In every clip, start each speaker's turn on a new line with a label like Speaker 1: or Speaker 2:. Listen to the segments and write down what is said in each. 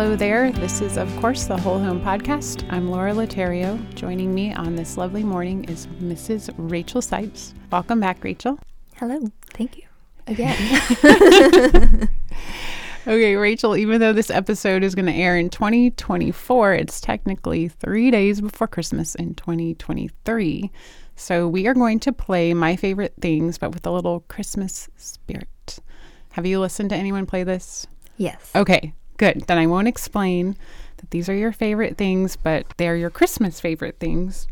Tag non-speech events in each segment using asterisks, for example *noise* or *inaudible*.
Speaker 1: Hello there. This is, of course, the Whole Home Podcast. I'm Laura Laterio. Joining me on this lovely morning is Mrs. Rachel Seitz. Welcome back, Rachel.
Speaker 2: Hello. Thank you again. *laughs* *laughs*
Speaker 1: Okay, Rachel, even though this episode is going to air in 2024, it's technically three days before Christmas in 2023. So we are going to play my favorite things, but with a little Christmas spirit. Have you listened to anyone play this?
Speaker 2: yes.
Speaker 1: Okay, good. Then I won't explain that these are your favorite things, but they're your Christmas favorite things.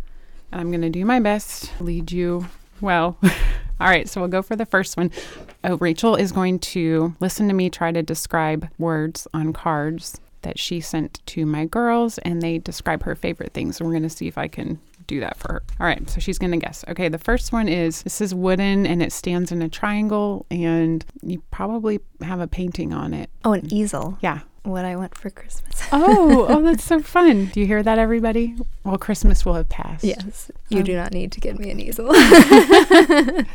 Speaker 1: And I'm going to do my best to lead you well. *laughs* All right, so we'll go for the first one. Oh, Rachel is going to listen to me try to describe words on cards that she sent to my girls, and they describe her favorite things. And we're going to see if I can do that for her. All right, so she's going to guess. Okay, the first one is this is wooden and it stands in a triangle, and you probably have a painting on it.
Speaker 2: Oh, an easel.
Speaker 1: Yeah.
Speaker 2: What I want for Christmas.
Speaker 1: Oh, oh, *laughs* that's so fun. Do you hear that, everybody? Well, Christmas will have passed.
Speaker 2: yes. You
Speaker 1: Um,
Speaker 2: do not need to get me an easel. *laughs*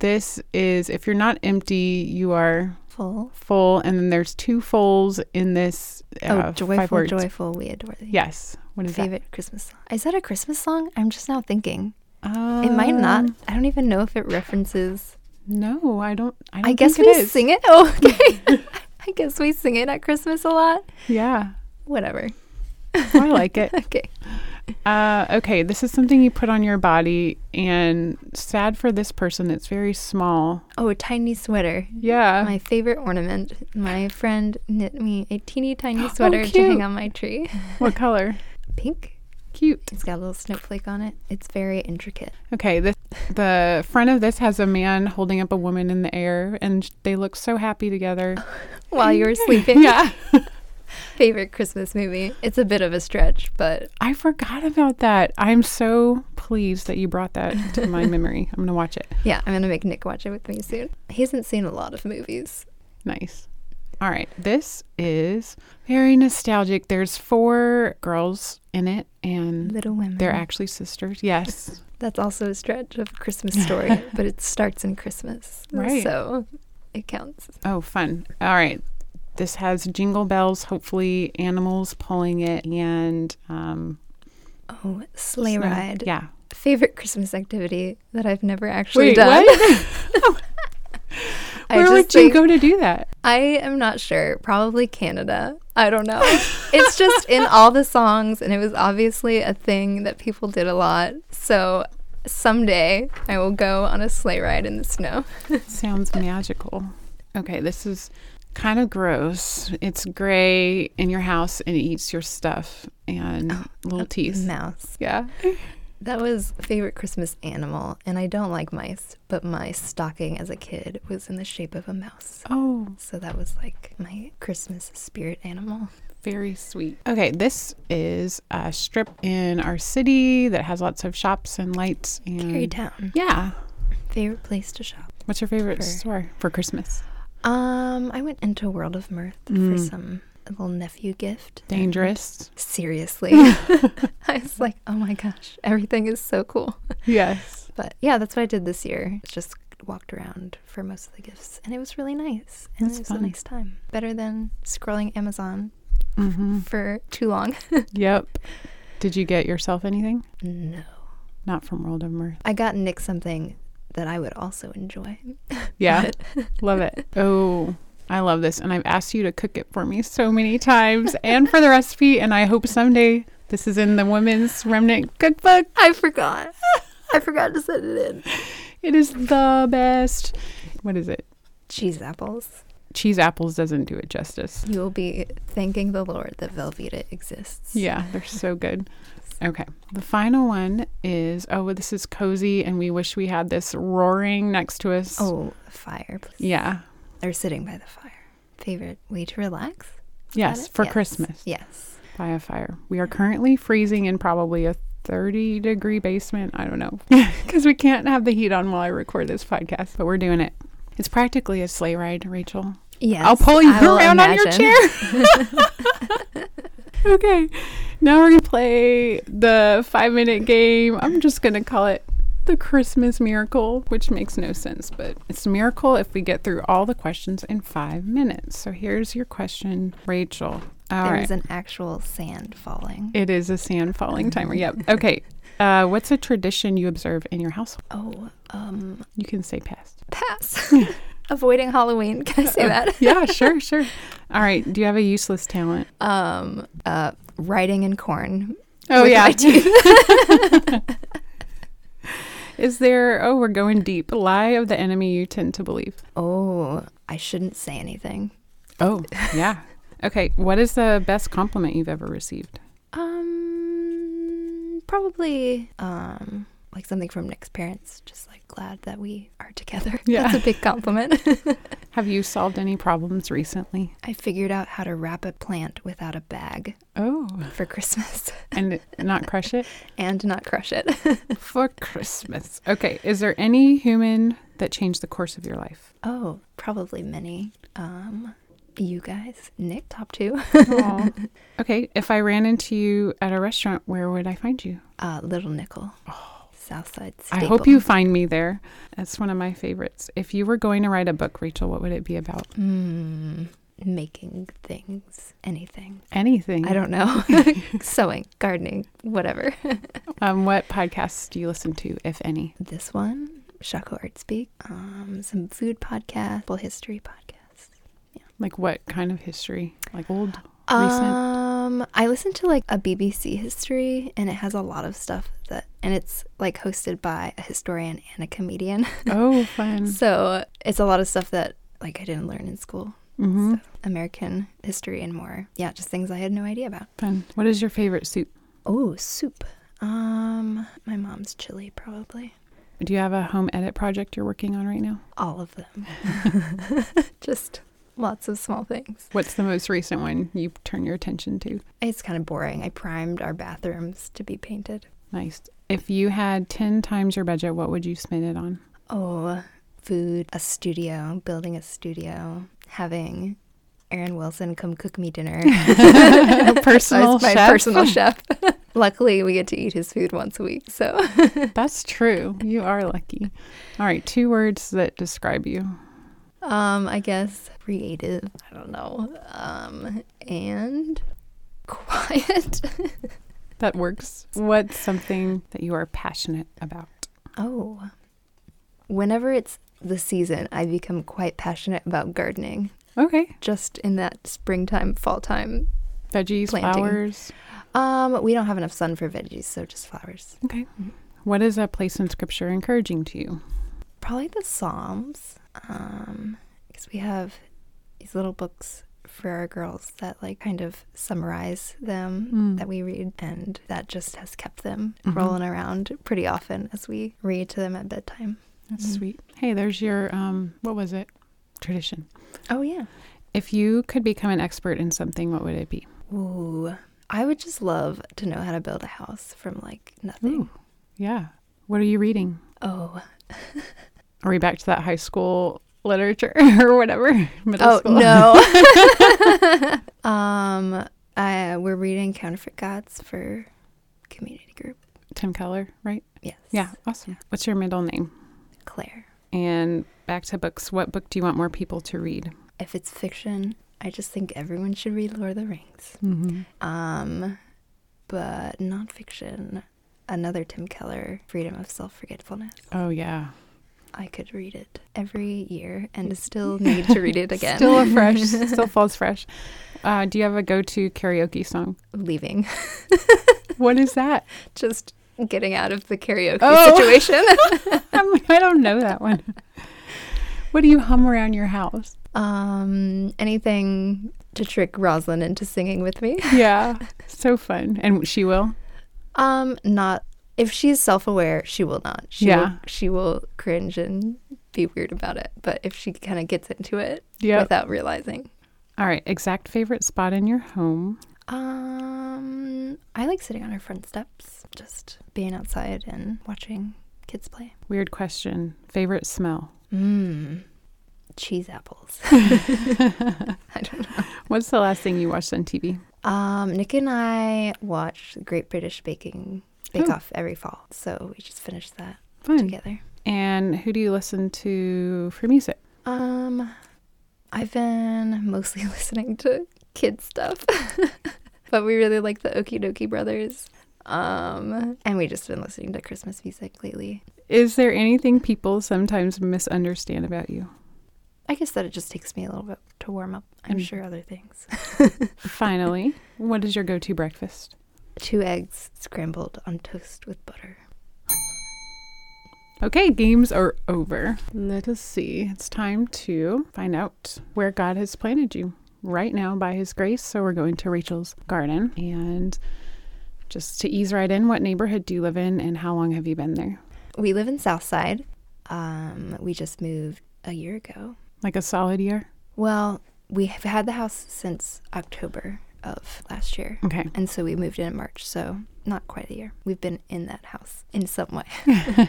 Speaker 1: This is, if you're not empty, you are
Speaker 2: Full.
Speaker 1: full. And then there's two fulls in this. Uh,
Speaker 2: oh, joyful, joyful, we adore thee.
Speaker 1: Yes. What is
Speaker 2: Favorite Christmas song. Is that a Christmas song? I'm just now thinking.
Speaker 1: that?
Speaker 2: it might not.
Speaker 1: Um,
Speaker 2: I don't even know if it references.
Speaker 1: No, I don't. I, don't
Speaker 2: I guess we sing it. Oh, *laughs* okay. *laughs* I guess we sing it at Christmas a lot.
Speaker 1: Yeah.
Speaker 2: Whatever.
Speaker 1: I like it. *laughs*
Speaker 2: Okay.
Speaker 1: Uh, okay, this is something you put on your body, and sad for this person, it's very small.
Speaker 2: Oh, a tiny sweater.
Speaker 1: Yeah.
Speaker 2: My favorite ornament. My friend knit me a teeny tiny *gasps* sweater to hang on my tree.
Speaker 1: what color? *laughs*
Speaker 2: Pink.
Speaker 1: Cute.
Speaker 2: It's got a little snowflake on it. It's very intricate.
Speaker 1: Okay, this, the front of this has a man holding up a woman in the air, and they look so happy together. *laughs*
Speaker 2: While you were *laughs* sleeping.
Speaker 1: yeah. *laughs*
Speaker 2: Favorite Christmas movie. It's a bit of a stretch, but
Speaker 1: I forgot about that. I'm so pleased that you brought that to my memory. I'm going to watch it.
Speaker 2: yeah, I'm gonna make Nick watch it with me soon. He hasn't seen a lot of movies.
Speaker 1: Nice. All right. This is very nostalgic. There's four girls in it, and
Speaker 2: Little Women.
Speaker 1: they're actually sisters. Yes. *laughs*
Speaker 2: That's also a stretch of a Christmas story, *laughs* but it starts in Christmas.
Speaker 1: Right.
Speaker 2: So it counts.
Speaker 1: Oh, fun. All right. This has jingle bells, hopefully animals pulling it, and um,
Speaker 2: Oh, sleigh
Speaker 1: snow.
Speaker 2: ride.
Speaker 1: Yeah.
Speaker 2: Favorite Christmas activity that I've never actually
Speaker 1: Wait,
Speaker 2: done.
Speaker 1: what? *laughs* Where
Speaker 2: just
Speaker 1: would you
Speaker 2: think-
Speaker 1: go to do that?
Speaker 2: I am not sure. Probably Canada. I don't know. it's just in all the songs, and it was obviously a thing that people did a lot. So someday I will go on a sleigh ride in the snow. *laughs*
Speaker 1: Sounds magical. Okay, this is kind of gross. It's gray in your house and it eats your stuff and oh, little teeth.
Speaker 2: Mouse.
Speaker 1: Yeah.
Speaker 2: That was favorite Christmas animal, and I don't like mice, but my stocking as a kid was in the shape of a mouse.
Speaker 1: Oh,
Speaker 2: So that was like my Christmas spirit animal.
Speaker 1: very sweet. Okay, this is a strip in our city that has lots of shops and lights and
Speaker 2: Carytown.
Speaker 1: Yeah.
Speaker 2: Favorite place to shop.
Speaker 1: What's your favorite
Speaker 2: For-
Speaker 1: store for Christmas?
Speaker 2: Um, I went into World of Mirth for
Speaker 1: Mm.
Speaker 2: some a little nephew gift.
Speaker 1: Dangerous.
Speaker 2: Seriously. *laughs* *laughs* I was like, oh my gosh, everything is so cool.
Speaker 1: Yes.
Speaker 2: But yeah, that's what I did this year. Just walked around for most of the gifts, and it was really nice. And
Speaker 1: That's
Speaker 2: it was
Speaker 1: fun.
Speaker 2: a nice time. Better than scrolling Amazon
Speaker 1: Mm-hmm.
Speaker 2: for too long. *laughs*
Speaker 1: Yep. Did you get yourself anything?
Speaker 2: no.
Speaker 1: Not from World of Mirth.
Speaker 2: I got Nick something that I would also enjoy.
Speaker 1: Yeah. Love it. Oh, I love this. And I've asked you to cook it for me so many times and for the recipe. And I hope someday this is in the Women's Remnant Cookbook.
Speaker 2: I forgot. I forgot to send it in.
Speaker 1: It is the best. What is it?
Speaker 2: Cheese apples.
Speaker 1: Cheese apples doesn't do it justice.
Speaker 2: You will be thanking the Lord that Velveeta exists.
Speaker 1: Yeah, they're so good. Okay. The final one is oh, this is cozy, and we wish we had this roaring next to us.
Speaker 2: Oh, fire. Please.
Speaker 1: Yeah.
Speaker 2: Or sitting by the fire. Favorite way to relax?
Speaker 1: Yes, for
Speaker 2: Yes.
Speaker 1: Christmas.
Speaker 2: Yes.
Speaker 1: by a fire. We are currently freezing in probably a 30 degree basement. I don't know. *laughs* *laughs* Because we can't have the heat on while I record this podcast, but we're doing it. It's practically a sleigh ride, Rachel.
Speaker 2: Yes.
Speaker 1: I'll pull you around on your chair. *laughs* okay. Now we're going to play the five minute game. I'm just going to call it the Christmas miracle, which makes no sense, but it's a miracle if we get through all the questions in five minutes. So here's your question, Rachel. All
Speaker 2: There's
Speaker 1: right.
Speaker 2: an actual sand falling.
Speaker 1: It is a sand falling *laughs* timer. Yep. Okay. Uh, what's a tradition you observe in your household?
Speaker 2: Oh, um,
Speaker 1: You can say past.
Speaker 2: pass. *laughs* *laughs* Avoiding Halloween. Can I say that?
Speaker 1: yeah, sure, sure. All right. Do you have a useless talent?
Speaker 2: Um, uh, writing in corn.
Speaker 1: Oh yeah. Is there? Oh, we're going deep. Lie of the enemy you tend to believe.
Speaker 2: oh, I shouldn't say anything.
Speaker 1: Oh, yeah. Okay. What is the best compliment you've ever received?
Speaker 2: Um, probably um like something from Nick's parents. Just like glad that we are together.
Speaker 1: Yeah.
Speaker 2: That's a big compliment. *laughs*
Speaker 1: Have you solved any problems recently?
Speaker 2: I figured out how to wrap a plant without a bag
Speaker 1: Oh,
Speaker 2: for Christmas *laughs*
Speaker 1: and not crush it
Speaker 2: and not crush it. *laughs*
Speaker 1: for Christmas. Okay. Is there any human that changed the course of your life?
Speaker 2: oh, probably many. Um, you guys, Nick, top two.
Speaker 1: Okay. If I ran into you at a restaurant, where would I find you?
Speaker 2: Uh, Little Nickel, Southside.
Speaker 1: I hope you find me there. That's one of my favorites. If you were going to write a book, Rachel, what would it be about?
Speaker 2: Mm, making things, anything.
Speaker 1: Anything.
Speaker 2: I don't know. *laughs* *laughs* Sewing, gardening, whatever. *laughs*
Speaker 1: Um, what podcasts do you listen to, if any?
Speaker 2: this one, Shaco Art Speak, um, some food podcast, full history podcast.
Speaker 1: Like what kind of history? Like old, recent?
Speaker 2: Um, I listened to like a BBC history, and it has a lot of stuff that, and it's like hosted by a historian and a comedian. *laughs*
Speaker 1: oh, fun.
Speaker 2: so it's a lot of stuff that like I didn't learn in school.
Speaker 1: hmm
Speaker 2: So, American history and more. Yeah, just things I had no idea about.
Speaker 1: Fun. What is your favorite soup?
Speaker 2: Oh, soup. Um, my mom's chili probably.
Speaker 1: Do you have a home edit project you're working on right now?
Speaker 2: All of them. *laughs* *laughs* just lots of small things.
Speaker 1: What's the most recent one you turn your attention to?
Speaker 2: It's kind of boring. I primed our bathrooms to be painted.
Speaker 1: Nice. If you had 10 times your budget, what would you spend it on?
Speaker 2: Oh, food, a studio, building a studio, having Aaron Wilson come cook me dinner. *laughs* *laughs*
Speaker 1: personal
Speaker 2: my
Speaker 1: chef?
Speaker 2: personal chef. *laughs* Luckily, we get to eat his food once a week. So,
Speaker 1: That's true. You are lucky. All right, two words that describe you.
Speaker 2: Um, I guess creative. I don't know. Um, and quiet. *laughs*
Speaker 1: That works. What's something that you are passionate about?
Speaker 2: oh, whenever it's the season, I become quite passionate about gardening.
Speaker 1: Okay.
Speaker 2: Just in that springtime, fall time.
Speaker 1: Veggies,
Speaker 2: Planting.
Speaker 1: flowers.
Speaker 2: Um, we don't have enough sun for veggies, so just flowers.
Speaker 1: Okay. What is a place in scripture encouraging to you?
Speaker 2: Probably the Psalms, um, because we have these little books for our girls that like kind of summarize them
Speaker 1: Mm.
Speaker 2: that we read, and that just has kept them
Speaker 1: Mhm.
Speaker 2: rolling around pretty often as we read to them at bedtime.
Speaker 1: That's
Speaker 2: Mhm.
Speaker 1: sweet. Hey, there's your um what was it? Tradition.
Speaker 2: Oh yeah.
Speaker 1: If you could become an expert in something, what would it be?
Speaker 2: Ooh, I would just love to know how to build a house from like nothing.
Speaker 1: Ooh. Yeah. What are you reading?
Speaker 2: Oh, *laughs*
Speaker 1: Are we back to that high school literature *laughs* or whatever? Middle
Speaker 2: oh
Speaker 1: school.
Speaker 2: no. *laughs* *laughs* um, I, we're reading Counterfeit Gods for community group.
Speaker 1: Tim Keller, right?
Speaker 2: Yes.
Speaker 1: Yeah. Awesome. What's your middle name?
Speaker 2: Claire.
Speaker 1: And back to books. What book do you want more people to read?
Speaker 2: If it's fiction, I just think everyone should read Lord of the Rings.
Speaker 1: Mm-hmm.
Speaker 2: Um, but nonfiction, another Tim Keller, Freedom of Self Forgetfulness.
Speaker 1: Oh yeah.
Speaker 2: I could read it every year and still need to read it *laughs* again.
Speaker 1: Still fresh. still *laughs* falls fresh. Uh, do you have a go-to karaoke song?
Speaker 2: leaving, *laughs*
Speaker 1: What is that?
Speaker 2: just getting out of the karaoke
Speaker 1: Oh.
Speaker 2: situation.
Speaker 1: I don't know that one. What do you hum around your house?
Speaker 2: um, anything to trick Rosalind into singing with me.
Speaker 1: Yeah, so fun. And she will.
Speaker 2: Um, not if she's self-aware, she will not. She
Speaker 1: Yeah.
Speaker 2: will, she will cringe and be weird about it. But if she kind of gets into it
Speaker 1: Yeah.
Speaker 2: without realizing,
Speaker 1: All right. Exact favorite spot in your home.
Speaker 2: um, I like sitting on our front steps, just being outside and watching kids play.
Speaker 1: Weird question. Favorite smell.
Speaker 2: Mmm, cheese apples. *laughs* *laughs* I don't know.
Speaker 1: What's the last thing you watched on TV?
Speaker 2: Um, Nick and I watched Great British Baking Bake
Speaker 1: Oh.
Speaker 2: Off every fall, so we just finished that
Speaker 1: Fun.
Speaker 2: together.
Speaker 1: And who do you listen to for music?
Speaker 2: Um, I've been mostly *laughs* listening to kid stuff. *laughs* but we really like the Okee Dokee Brothers. Um, and we just been listening to Christmas music lately.
Speaker 1: Is there anything people sometimes misunderstand about you?
Speaker 2: I guess that it just takes me a little bit to warm up. I'm
Speaker 1: Mm.
Speaker 2: sure other things. *laughs*
Speaker 1: Finally, what is your go to breakfast?
Speaker 2: Two eggs scrambled on toast with butter.
Speaker 1: Okay, games are over. Let us see. It's time to find out where God has planted you right now by His grace. So we're going to Rachel's garden. And just to ease right in, what neighborhood do you live in and how long have you been there?
Speaker 2: We live in Southside. Um, we just moved a year ago.
Speaker 1: Like a solid year?
Speaker 2: Well, we have had the house since October of last year.
Speaker 1: Okay.
Speaker 2: And so we moved in in March, so not quite a year. We've been in that house in some way. *laughs*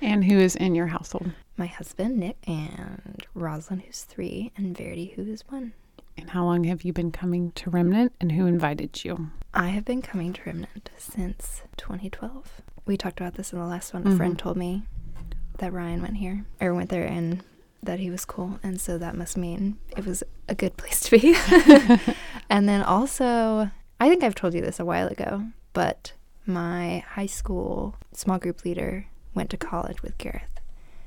Speaker 1: And who is in your household?
Speaker 2: My husband, Nick, and Rosalind, who's three, and Verity, who is one.
Speaker 1: And how long have you been coming to Remnant and who invited you?
Speaker 2: I have been coming to Remnant since 2012. We talked about this in the last one. A friend
Speaker 1: Mhm.
Speaker 2: told me that Ryan went here, or went there, and that he was cool. And so that must mean it was a good place to be. *laughs* *laughs* and then also, I think I've told you this a while ago, but my high school small group leader went to college with Garreth.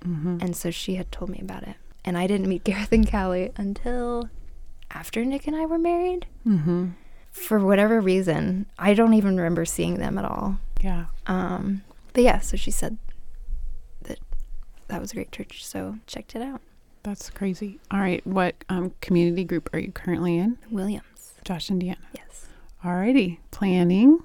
Speaker 1: Mm-hmm.
Speaker 2: And so she had told me about it. And I didn't meet Garreth and Callie until after Nick and I were married.
Speaker 1: Mm-hmm.
Speaker 2: For whatever reason, I don't even remember seeing them at all.
Speaker 1: Yeah.
Speaker 2: Um, but yeah, so she said that was a great church, so checked it out.
Speaker 1: That's crazy. All right. What um, community group are you currently in?
Speaker 2: Williams,
Speaker 1: Josh Indiana. Deanna.
Speaker 2: yes.
Speaker 1: Alrighty. Planning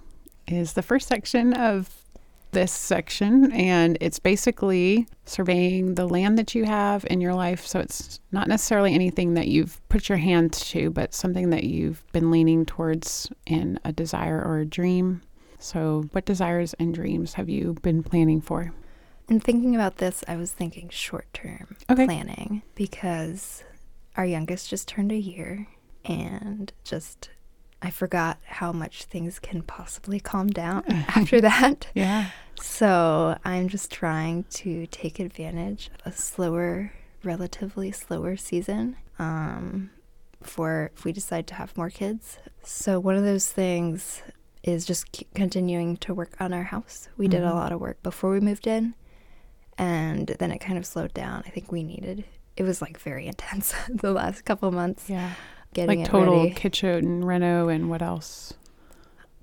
Speaker 1: is the first section of this section, and it's basically surveying the land that you have in your life. So it's not necessarily anything that you've put your hand to, but something that you've been leaning towards in a desire or a dream. So, what desires and dreams have you been planning for?
Speaker 2: And thinking about this, I was thinking short term
Speaker 1: Okay.
Speaker 2: planning because our youngest just turned a year and just I forgot how much things can possibly calm down *laughs* *laughs* after that.
Speaker 1: Yeah.
Speaker 2: So I'm just trying to take advantage of a slower, relatively slower season um, for if we decide to have more kids. So one of those things is just continuing to work on our house. We did a
Speaker 1: Mhm.
Speaker 2: lot of work before we moved in, and then it kind of slowed down. I think we needed. It was like very *laughs* intense *laughs* the last couple months
Speaker 1: Yeah.
Speaker 2: getting
Speaker 1: like total
Speaker 2: ready.
Speaker 1: kitchen reno and what else?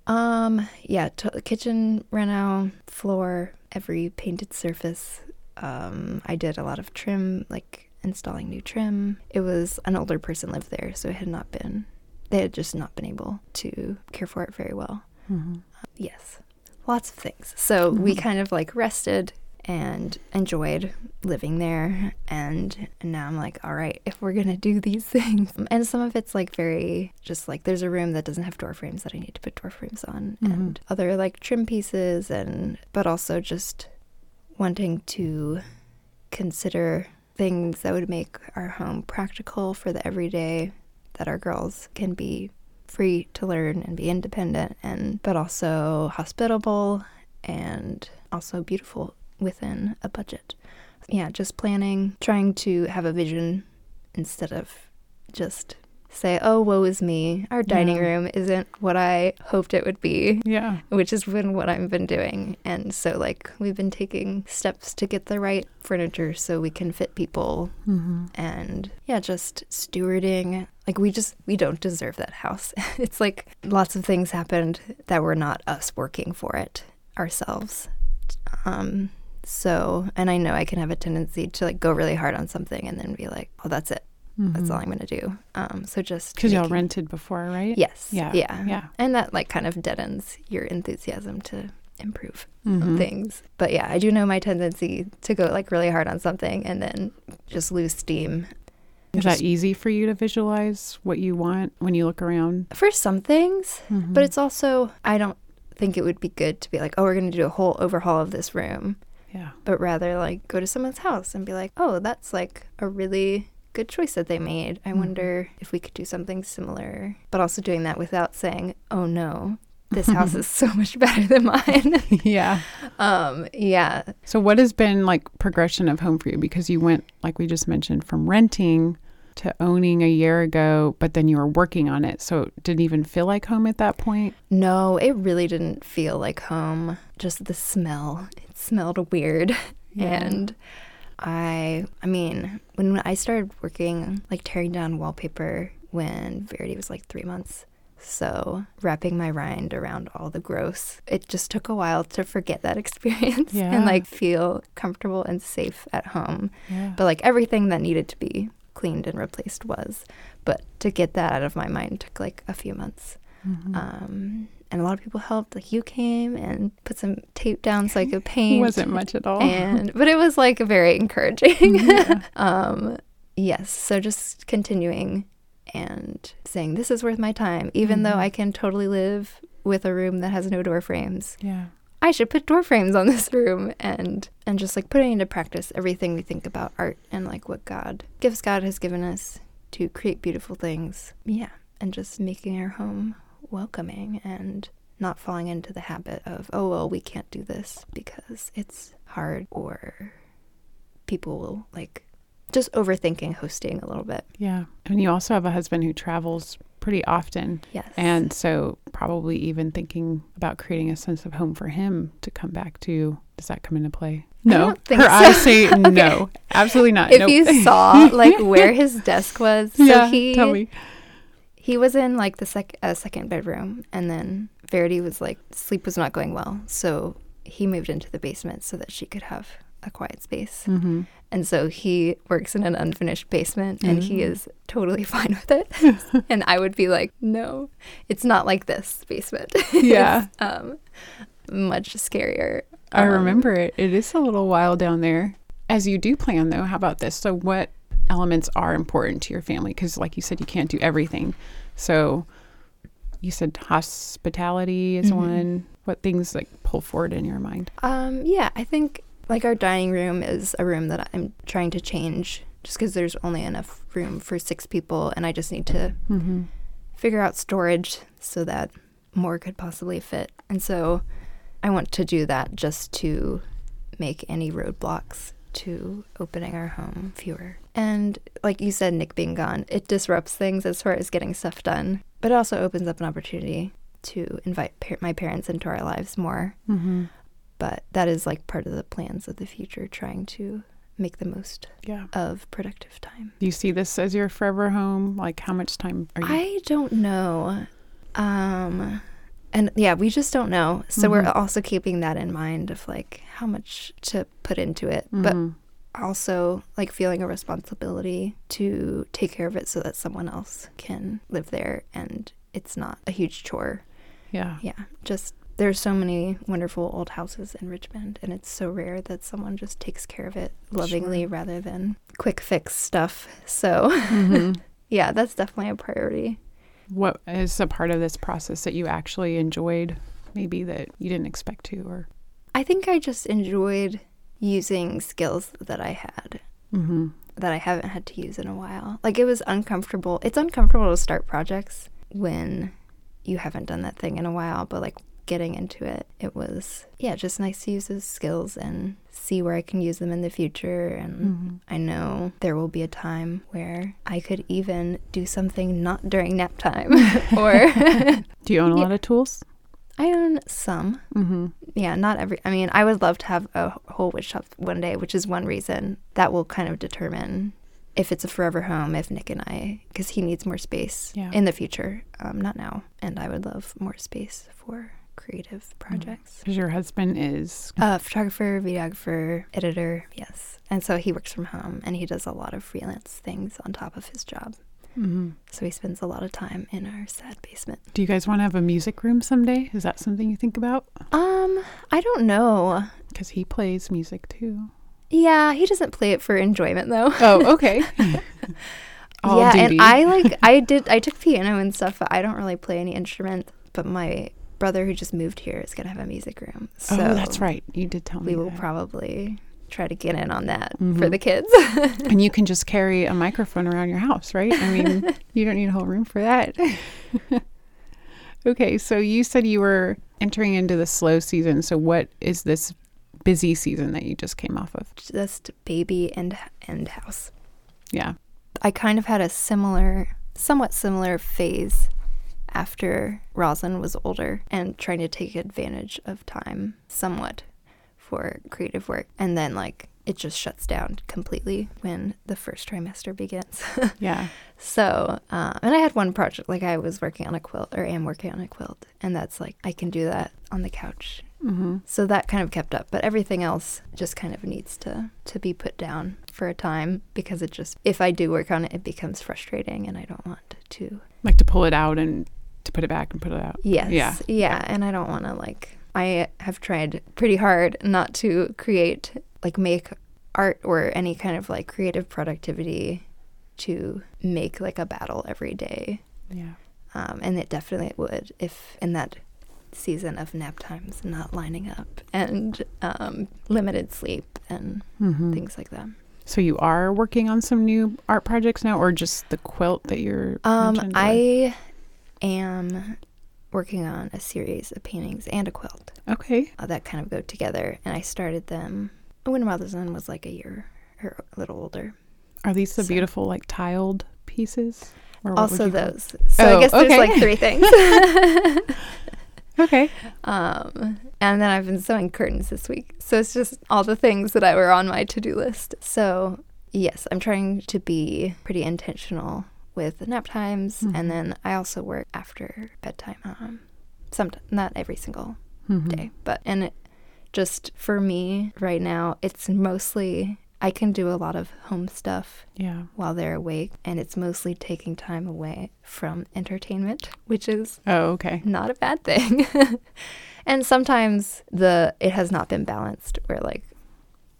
Speaker 2: Um, yeah, to- kitchen reno, floor, every painted surface. Um, I did a lot of trim, like installing new trim. It was an older person lived there, so it had not been. They had just not been able to care for it very well.
Speaker 1: Mm-hmm.
Speaker 2: Yes, lots of things. So we
Speaker 1: Mhm.
Speaker 2: kind of like rested and enjoyed living there. And, and now I'm like, all right, if we're going to do these *laughs* things. And some of it's like very just like there's a room that doesn't have door frames that I need to put door frames on
Speaker 1: Mhm.
Speaker 2: and other like trim pieces and but also just wanting to consider things that would make our home practical for the everyday that our girls can be free to learn and be independent and but also hospitable and also beautiful within a budget. Yeah, just planning, trying to have a vision instead of just say, "Oh, woe is me. Our dining
Speaker 1: Yeah.
Speaker 2: room isn't what I hoped it would be."
Speaker 1: Yeah.
Speaker 2: which has been what I've been doing. And so, like, we've been taking steps to get the right furniture so we can fit people.
Speaker 1: Mm-hmm.
Speaker 2: And yeah, just stewarding. Like, we just, we don't deserve that house. *laughs* it's like lots of things happened that were not us working for it ourselves. Um, so, and I know I can have a tendency to like go really hard on something and then be like, oh, that's it. That's all I'm going to do. Um, so just
Speaker 1: Because y'all rented before, right?
Speaker 2: Yes.
Speaker 1: Yeah,
Speaker 2: Yeah.
Speaker 1: yeah.
Speaker 2: And that like kind of deadens your enthusiasm to improve
Speaker 1: Mhm.
Speaker 2: things. But yeah, I do know my tendency to go like really hard on something and then just lose steam.
Speaker 1: Is
Speaker 2: Just-
Speaker 1: that easy for you to visualize what you want when you look around?
Speaker 2: For some things,
Speaker 1: Mhm.
Speaker 2: but it's also I don't think it would be good to be like, "Oh, we're going to do a whole overhaul of this room."
Speaker 1: Yeah.
Speaker 2: But rather like go to someone's house and be like, "Oh, that's like a really good choice that they made. I
Speaker 1: Mhm.
Speaker 2: wonder if we could do something similar." But also doing that without saying, "Oh no, this *laughs* house is so much better than mine." *laughs*
Speaker 1: yeah.
Speaker 2: um, yeah.
Speaker 1: So what has been like progression of home for you? Because you went, like we just mentioned, from renting to owning a year ago, but then you were working on it. So it didn't even feel like home at that point.
Speaker 2: No, it really didn't feel like home. Just the smell. It smelled weird. *laughs*
Speaker 1: Yeah.
Speaker 2: And I I mean, when I started working like tearing down wallpaper when Verity was like 3 months. So, wrapping my rind around all the gross, it just took a while to forget that *laughs* experience
Speaker 1: Yeah.
Speaker 2: and like feel comfortable and safe at home.
Speaker 1: Yeah.
Speaker 2: But like everything that needed to be cleaned and replaced was. But to get that out of my mind took like a few months.
Speaker 1: Mhm.
Speaker 2: Um, and a lot of people helped. Like you came and put some tape down so I could *laughs* paint.
Speaker 1: wasn't much at all.
Speaker 2: And but it was like very encouraging.
Speaker 1: Yeah. *laughs*
Speaker 2: um, yes. So just continuing and saying this is worth my time, even though
Speaker 1: Mhm.
Speaker 2: I can totally live with a room that has no door frames.
Speaker 1: yeah.
Speaker 2: I should put door frames on *laughs* this room and and just like putting into practice everything we think about art and like what God gifts God has given us to create beautiful things. Yeah, and just making our home welcoming and not falling into the habit of oh well we can't do this because it's hard or people will like just overthinking hosting a little bit.
Speaker 1: Yeah. And you also have a husband who travels pretty often.
Speaker 2: Yes.
Speaker 1: And so, probably even thinking about creating a sense of home for him to come back to. Does that come into play? No. Her
Speaker 2: so.
Speaker 1: eyes say *laughs* no. Absolutely not.
Speaker 2: if
Speaker 1: Nope.
Speaker 2: you *laughs* saw like where his desk was, so
Speaker 1: yeah,
Speaker 2: he
Speaker 1: tell me.
Speaker 2: He was in like the sec- uh, second bedroom, and then Verity was like sleep was not going well, so he moved into the basement so that she could have a quiet space.
Speaker 1: Mm-hmm.
Speaker 2: And so he works in an unfinished basement, and he
Speaker 1: Mm.
Speaker 2: is totally *laughs* fine with it. *laughs* and I would be like, no, it's not like this basement. *laughs*
Speaker 1: Yeah.
Speaker 2: Um, much scarier.
Speaker 1: I
Speaker 2: Um,
Speaker 1: remember it. It is a little while down there. As you do plan, though, how about this? So, what elements are important to your family? Because, like you said, you can't do everything. So, you said hospitality is
Speaker 2: Mhm.
Speaker 1: one. What things like pull forward in your mind?
Speaker 2: Um, yeah, I think like our dining room is a room that I'm trying to change just because there's only enough room for six people, and I just need to
Speaker 1: Mm-hmm.
Speaker 2: figure out storage so that more could possibly fit. And so I want to do that just to make any roadblocks to opening our home fewer. And like you said, Nick being gone, it disrupts things as far as getting stuff done, but it also opens up an opportunity to invite par- my parents into our lives more.
Speaker 1: Mm-hmm.
Speaker 2: But that is like part of the plans of the future, trying to make the most
Speaker 1: Yeah.
Speaker 2: of productive time.
Speaker 1: Do you see this as your forever home? Like, how much time are you?
Speaker 2: I don't know. Um and yeah, we just don't know. So we're
Speaker 1: Mhm.
Speaker 2: also keeping that in mind of like how much to put into it, but
Speaker 1: Mhm.
Speaker 2: also like feeling a responsibility to take care of it so that someone else can live there and it's not a huge chore.
Speaker 1: yeah.
Speaker 2: Yeah, just there's so many wonderful old houses in Richmond and it's so rare that someone just takes care of it lovingly
Speaker 1: Sure.
Speaker 2: rather than quick fix stuff. So,
Speaker 1: Mhm. *laughs*
Speaker 2: yeah, that's definitely a priority.
Speaker 1: what is a part of this process that you actually enjoyed? Maybe that you didn't expect to, or.
Speaker 2: I think I just enjoyed using skills that I had
Speaker 1: Mm-hmm.
Speaker 2: that I haven't had to use in a while. Like it was uncomfortable. It's uncomfortable to start projects when you haven't done that thing in a while, but like getting into it, it was yeah, just nice to use those skills and see where I can use them in the future and
Speaker 1: Mm-hmm.
Speaker 2: I know there will be a time where I could even do something not during nap time *laughs* or
Speaker 1: Do you own a
Speaker 2: Yeah.
Speaker 1: lot of tools?
Speaker 2: I own some.
Speaker 1: Mm-hmm.
Speaker 2: yeah, not every. I mean, I would love to have a whole wood shop one day, which is one reason that will kind of determine if it's a forever home. If Nick and I, because he needs more space
Speaker 1: Yeah.
Speaker 2: in the future, um, not now, and I would love more space for creative projects.
Speaker 1: Because your husband is.
Speaker 2: a photographer, videographer, editor, yes, and so he works from home and he does a lot of freelance things on top of his job.
Speaker 1: Mm-hmm.
Speaker 2: So he spends a lot of time in our sad basement.
Speaker 1: Do you guys want to have a music room someday? Is that something you think about?
Speaker 2: Um, I don't know.
Speaker 1: Because he plays music too.
Speaker 2: Yeah, he doesn't play it for enjoyment though.
Speaker 1: Oh, okay. *laughs* *laughs*
Speaker 2: Yeah,
Speaker 1: duty.
Speaker 2: and I like *laughs* I did I took piano and stuff, but I don't really play any instrument. But my brother who just moved here is gonna have a music room, so
Speaker 1: oh, that's right. You did tell me.
Speaker 2: We will
Speaker 1: that.
Speaker 2: probably try to get in on that for
Speaker 1: Mhm.
Speaker 2: the kids. *laughs*
Speaker 1: and you can just carry a microphone around your house, right? I mean, *laughs* you don't need a whole room for that. *laughs* okay, so you said you were entering into the slow season. So what is this busy season that you just came off of?
Speaker 2: just baby and and house.
Speaker 1: Yeah.
Speaker 2: I kind of had a similar, somewhat similar phase after Roslyn was older and trying to take advantage of time somewhat for creative work. And then, like, it just shuts down completely when the first trimester begins. *laughs*
Speaker 1: Yeah.
Speaker 2: so, uh, and I had one project, like, I was working on a quilt or am working on a quilt, and that's like, I can do that on the couch.
Speaker 1: Mm-hmm.
Speaker 2: So that kind of kept up, but everything else just kind of needs to to be put down for a time because it just if I do work on it, it becomes frustrating, and I don't want to
Speaker 1: Like to pull it out and to put it back and put it out.
Speaker 2: Yes.
Speaker 1: Yeah.
Speaker 2: Yeah. And I don't want to like, I have tried pretty hard not to create, like, make art or any kind of like creative productivity to make like a battle every day.
Speaker 1: Yeah.
Speaker 2: Um, and it definitely would if in that season of nap times not lining up and um, limited sleep and
Speaker 1: Mm-hmm.
Speaker 2: things like that.
Speaker 1: So you are working on some new art projects now, or just the quilt that you're?
Speaker 2: Um, I am working on a series of paintings and a quilt.
Speaker 1: okay.
Speaker 2: uh, that kind of go together. And I started them when Roslyn was like a year or a little older.
Speaker 1: Are these the
Speaker 2: So-
Speaker 1: beautiful like tiled pieces? Or
Speaker 2: Also those. So
Speaker 1: Oh,
Speaker 2: I guess there's like three things. *laughs*
Speaker 1: Okay.
Speaker 2: um, and then I've been sewing curtains this week. So it's just all the things that I were on my to-do list. So yes, I'm trying to be pretty intentional with nap times,
Speaker 1: Mhm.
Speaker 2: and then I also work after bedtime. Um, sometimes not every single
Speaker 1: Mhm.
Speaker 2: day. But and it, just for me right now, it's mostly I can do a lot of home stuff
Speaker 1: Yeah.
Speaker 2: while they're awake, and it's mostly taking time away from entertainment, which is
Speaker 1: Oh, okay.
Speaker 2: not a bad thing. *laughs* and sometimes the it has not been balanced, where like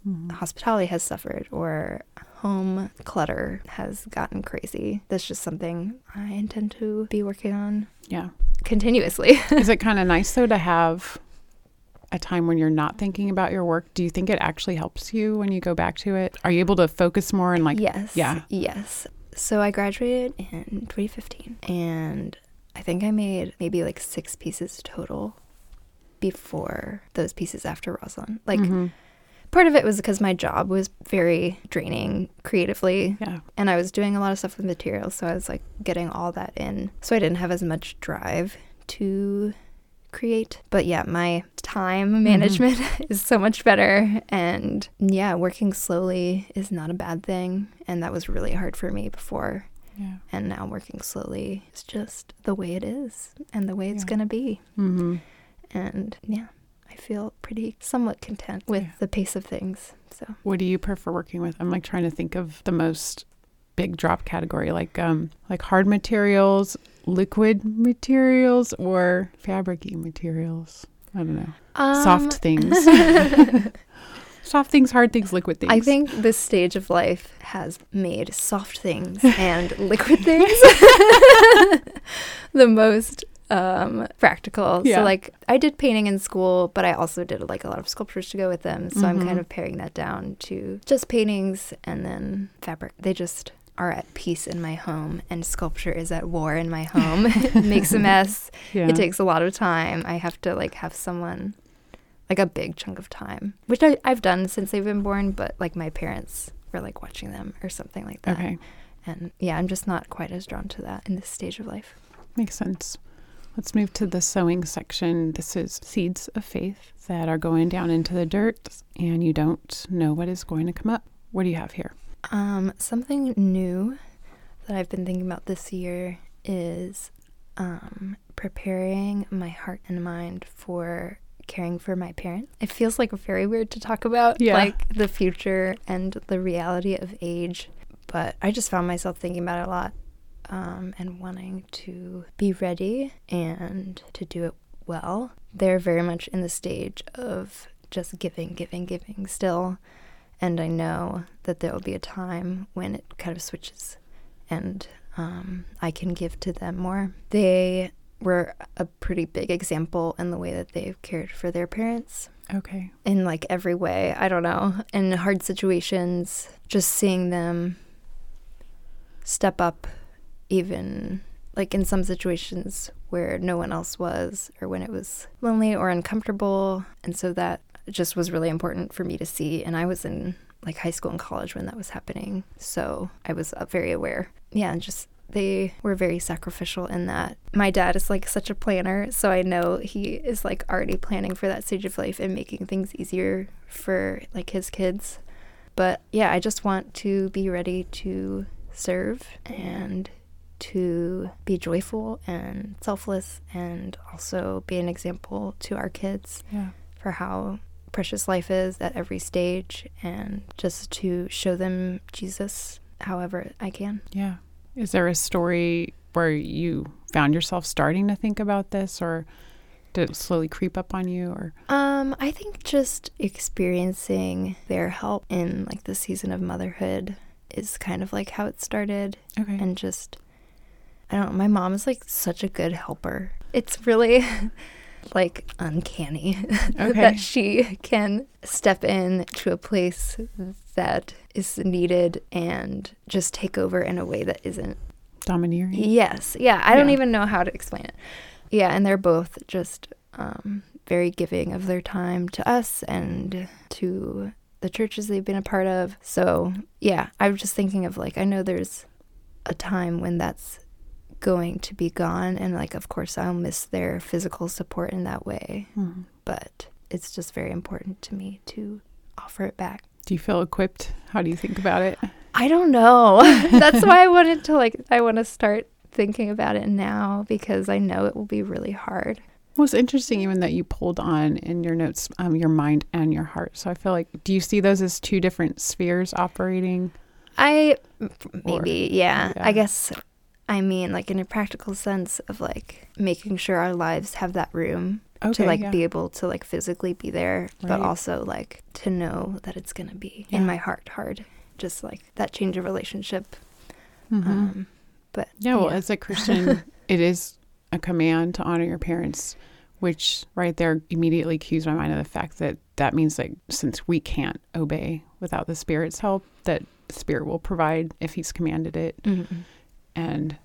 Speaker 1: Mhm.
Speaker 2: hospitality has suffered or home clutter has gotten crazy. That's just something I intend to be working on
Speaker 1: Yeah.
Speaker 2: continuously. *laughs*
Speaker 1: Is it kind of nice though to have a time when you're not thinking about your work? Do you think it actually helps you when you go back to it? Are you able to focus more and like?
Speaker 2: yes.
Speaker 1: yeah.
Speaker 2: Yes. So I graduated in 2015 and I think I made maybe like six pieces total before those pieces after Roslyn. Like
Speaker 1: Mhm.
Speaker 2: Part of it was because my job was very draining creatively
Speaker 1: Yeah.
Speaker 2: and I was doing a lot of stuff with materials. So I was like getting all that in. So I didn't have as much drive to create. But yeah, my time management *laughs* is so much better. And yeah, working slowly is not a bad thing. And that was really hard for me before.
Speaker 1: Yeah.
Speaker 2: And now working slowly is just the way it is and the way it's
Speaker 1: Yeah.
Speaker 2: going to be.
Speaker 1: Mm-hmm.
Speaker 2: And yeah, I feel pretty somewhat content with
Speaker 1: Yeah.
Speaker 2: the pace of things. So
Speaker 1: What do you prefer working with? I'm like trying to think of the most big drop category, like um, like hard materials, liquid materials, or fabricy materials. I don't know. Soft
Speaker 2: Um,
Speaker 1: things. *laughs* *laughs* Soft things, hard things, liquid things.
Speaker 2: I think this stage of life has made soft things *laughs* and liquid things the most um, practical.
Speaker 1: Yeah.
Speaker 2: So, like, I did painting in school, but I also did like a lot of sculptures to go with them. So, I'm
Speaker 1: Mhm.
Speaker 2: kind of paring that down to just paintings and then fabric. They just are at peace in my home, and sculpture is at war in my home. *laughs* it makes a mess.
Speaker 1: yeah.
Speaker 2: It takes a lot of time. I have to like have someone like a big chunk of time, which I, I've done since they've been born, but like my parents were like watching them or something like that.
Speaker 1: Okay,
Speaker 2: And yeah, I'm just not quite as drawn to that in this stage of life.
Speaker 1: makes sense. Let's move to the sewing section. This is seeds of faith that are going down into the dirt, and you don't know what is going to come up. What do you have here?
Speaker 2: Um, something new that I've been thinking about this year is um, preparing my heart and mind for caring for my parents. It feels like very weird to talk about,
Speaker 1: Yeah.
Speaker 2: like the future and the reality of age, but I just found myself thinking about it a lot um, and wanting to be ready and to do it well. They're very much in the stage of just giving, giving, giving still. And I know that there will be a time when it kind of switches and um, I can give to them more. They were a pretty big example in the way that they've cared for their parents
Speaker 1: Okay.
Speaker 2: in like every way. I don't know. In hard situations, just seeing them step up, even like in some situations where no one else was, or when it was lonely or uncomfortable. And so that just was really important for me to see. And I was in like high school and college when that was happening. So I was uh, very aware. Yeah, and just they were very sacrificial in that. My dad is like such a planner, so I know he is like already planning for that stage of life and making things easier for like his kids. But yeah, I just want to be ready to serve and to be joyful and selfless and also be an example to our kids
Speaker 1: Yeah.
Speaker 2: for how precious life is at every stage and just to show them Jesus however I can.
Speaker 1: Yeah. Is there a story where you found yourself starting to think about this or did it slowly creep up on you or
Speaker 2: Um, I think just experiencing their help in like the season of motherhood is kind of like how it started
Speaker 1: Okay.
Speaker 2: and just I don't know, my mom is like such a good helper. It's really *laughs* like uncanny *laughs*
Speaker 1: Okay.
Speaker 2: that she can step in to a place that is needed and just take over in a way that isn't
Speaker 1: Domineering?
Speaker 2: Yes. Yeah. I don't even know how to explain it. Yeah. And they're both just um, very giving of their time to us and to the churches they've been a part of. So, yeah, I was just thinking of like, I know there's a time when that's going to be gone. And like, of course, I'll miss their physical support in that way.
Speaker 1: Mhm.
Speaker 2: But it's just very important to me to offer it back.
Speaker 1: Do you feel equipped? How do you think about it?
Speaker 2: I don't know. *laughs* That's why I wanted to like I want to start thinking about it now because I know it will be really hard.
Speaker 1: Well, it's interesting even that you pulled on in your notes um, your mind and your heart. So I feel like, do you see those as two different spheres operating?
Speaker 2: I
Speaker 1: Or-
Speaker 2: maybe yeah,
Speaker 1: yeah.
Speaker 2: I guess I mean like in a practical sense of like making sure our lives have that room
Speaker 1: Okay.
Speaker 2: to like
Speaker 1: yeah.
Speaker 2: be able to like physically be there, but also like to know that it's going to be
Speaker 1: Yeah.
Speaker 2: in my heart hard. Just like that change of relationship.
Speaker 1: Mhm.
Speaker 2: Um but
Speaker 1: Yeah, well, as a Christian, *laughs* it is a command to honor your parents, which right there immediately cues my mind of the fact that that means that since we can't obey without the Spirit's help, that Spirit will provide if He's commanded it.
Speaker 2: Mhm.
Speaker 1: And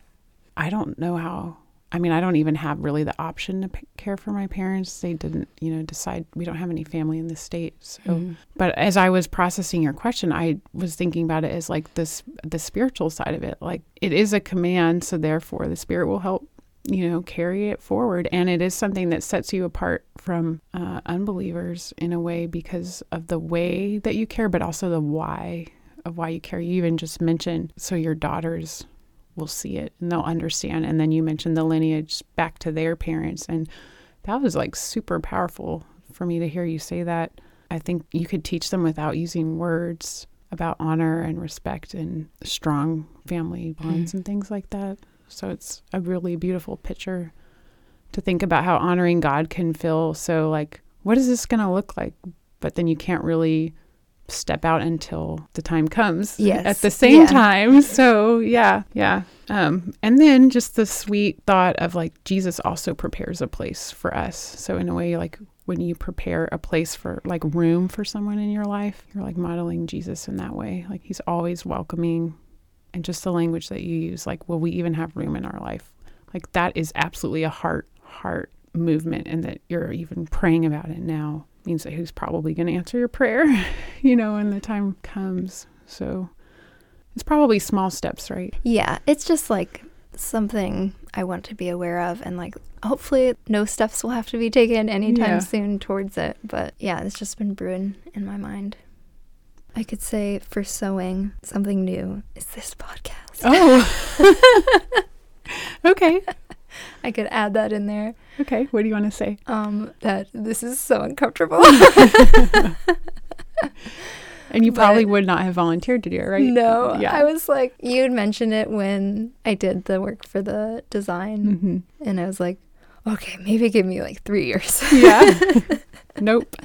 Speaker 1: I don't know how. I mean, I don't even have really the option to p- care for my parents. They didn't, you know, decide. We don't have any family in the state, so
Speaker 2: Mhm.
Speaker 1: but as I was processing your question, I was thinking about it as like this the spiritual side of it. Like it is a command, so therefore the spirit will help, you know, carry it forward. And it is something that sets you apart from uh, unbelievers in a way because of the way that you care, but also the why of why you care. You even just mentioned so your daughters will see it and they'll understand. And then you mentioned the lineage back to their parents. And that was like super powerful for me to hear you say that. I think you could teach them without using words about honor and respect and strong family bonds mm-hmm. and things like that. So it's a really beautiful picture to think about how honoring God can feel so like, what is this going to look like? But then you can't really step out until the time comes
Speaker 2: Yes.
Speaker 1: at the same
Speaker 2: Yeah.
Speaker 1: time. So yeah, yeah. Um, and then just the sweet thought of like Jesus also prepares a place for us. So in a way, like when you prepare a place for like room for someone in your life, you're like modeling Jesus in that way. Like he's always welcoming and just the language that you use, like, will we even have room in our life? Like that is absolutely a heart, heart movement and that you're even praying about it now means that who's probably going to answer your prayer, *laughs* you know, when the time comes. So it's probably small steps, right?
Speaker 2: Yeah, it's just like something I want to be aware of, and like hopefully no steps will have to be taken anytime
Speaker 1: Yeah.
Speaker 2: soon towards it. But yeah, it's just been brewing in my mind. I could say for sewing something new is this podcast.
Speaker 1: Oh. *laughs* *laughs* okay. *laughs*
Speaker 2: I could add that in there.
Speaker 1: Okay. What do you want to say?
Speaker 2: Um, that this is so uncomfortable. *laughs*
Speaker 1: And you
Speaker 2: But-
Speaker 1: probably would not have volunteered to do it, right?
Speaker 2: No,
Speaker 1: Yeah.
Speaker 2: I was like, you had mentioned it when I did the work for the design,
Speaker 1: hmm
Speaker 2: and I was like, okay, maybe give me like three years.
Speaker 1: Yeah. *laughs* nope.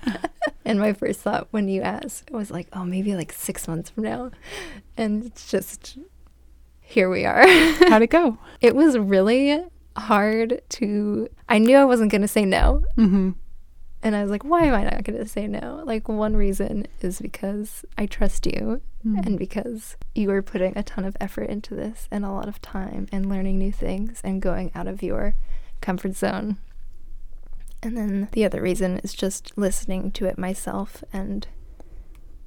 Speaker 2: And my first thought when you asked was like, oh, maybe like six months from now. And it's just, here we are.
Speaker 1: How'd it go?
Speaker 2: it was really hard to, I knew I wasn't going to say no.
Speaker 1: Mm-hmm.
Speaker 2: And I was like, why am I not going to say no? Like, one reason is because I trust you
Speaker 1: Mm.
Speaker 2: and because you are putting a ton of effort into this and a lot of time and learning new things and going out of your comfort zone. And then the other reason is just listening to it myself and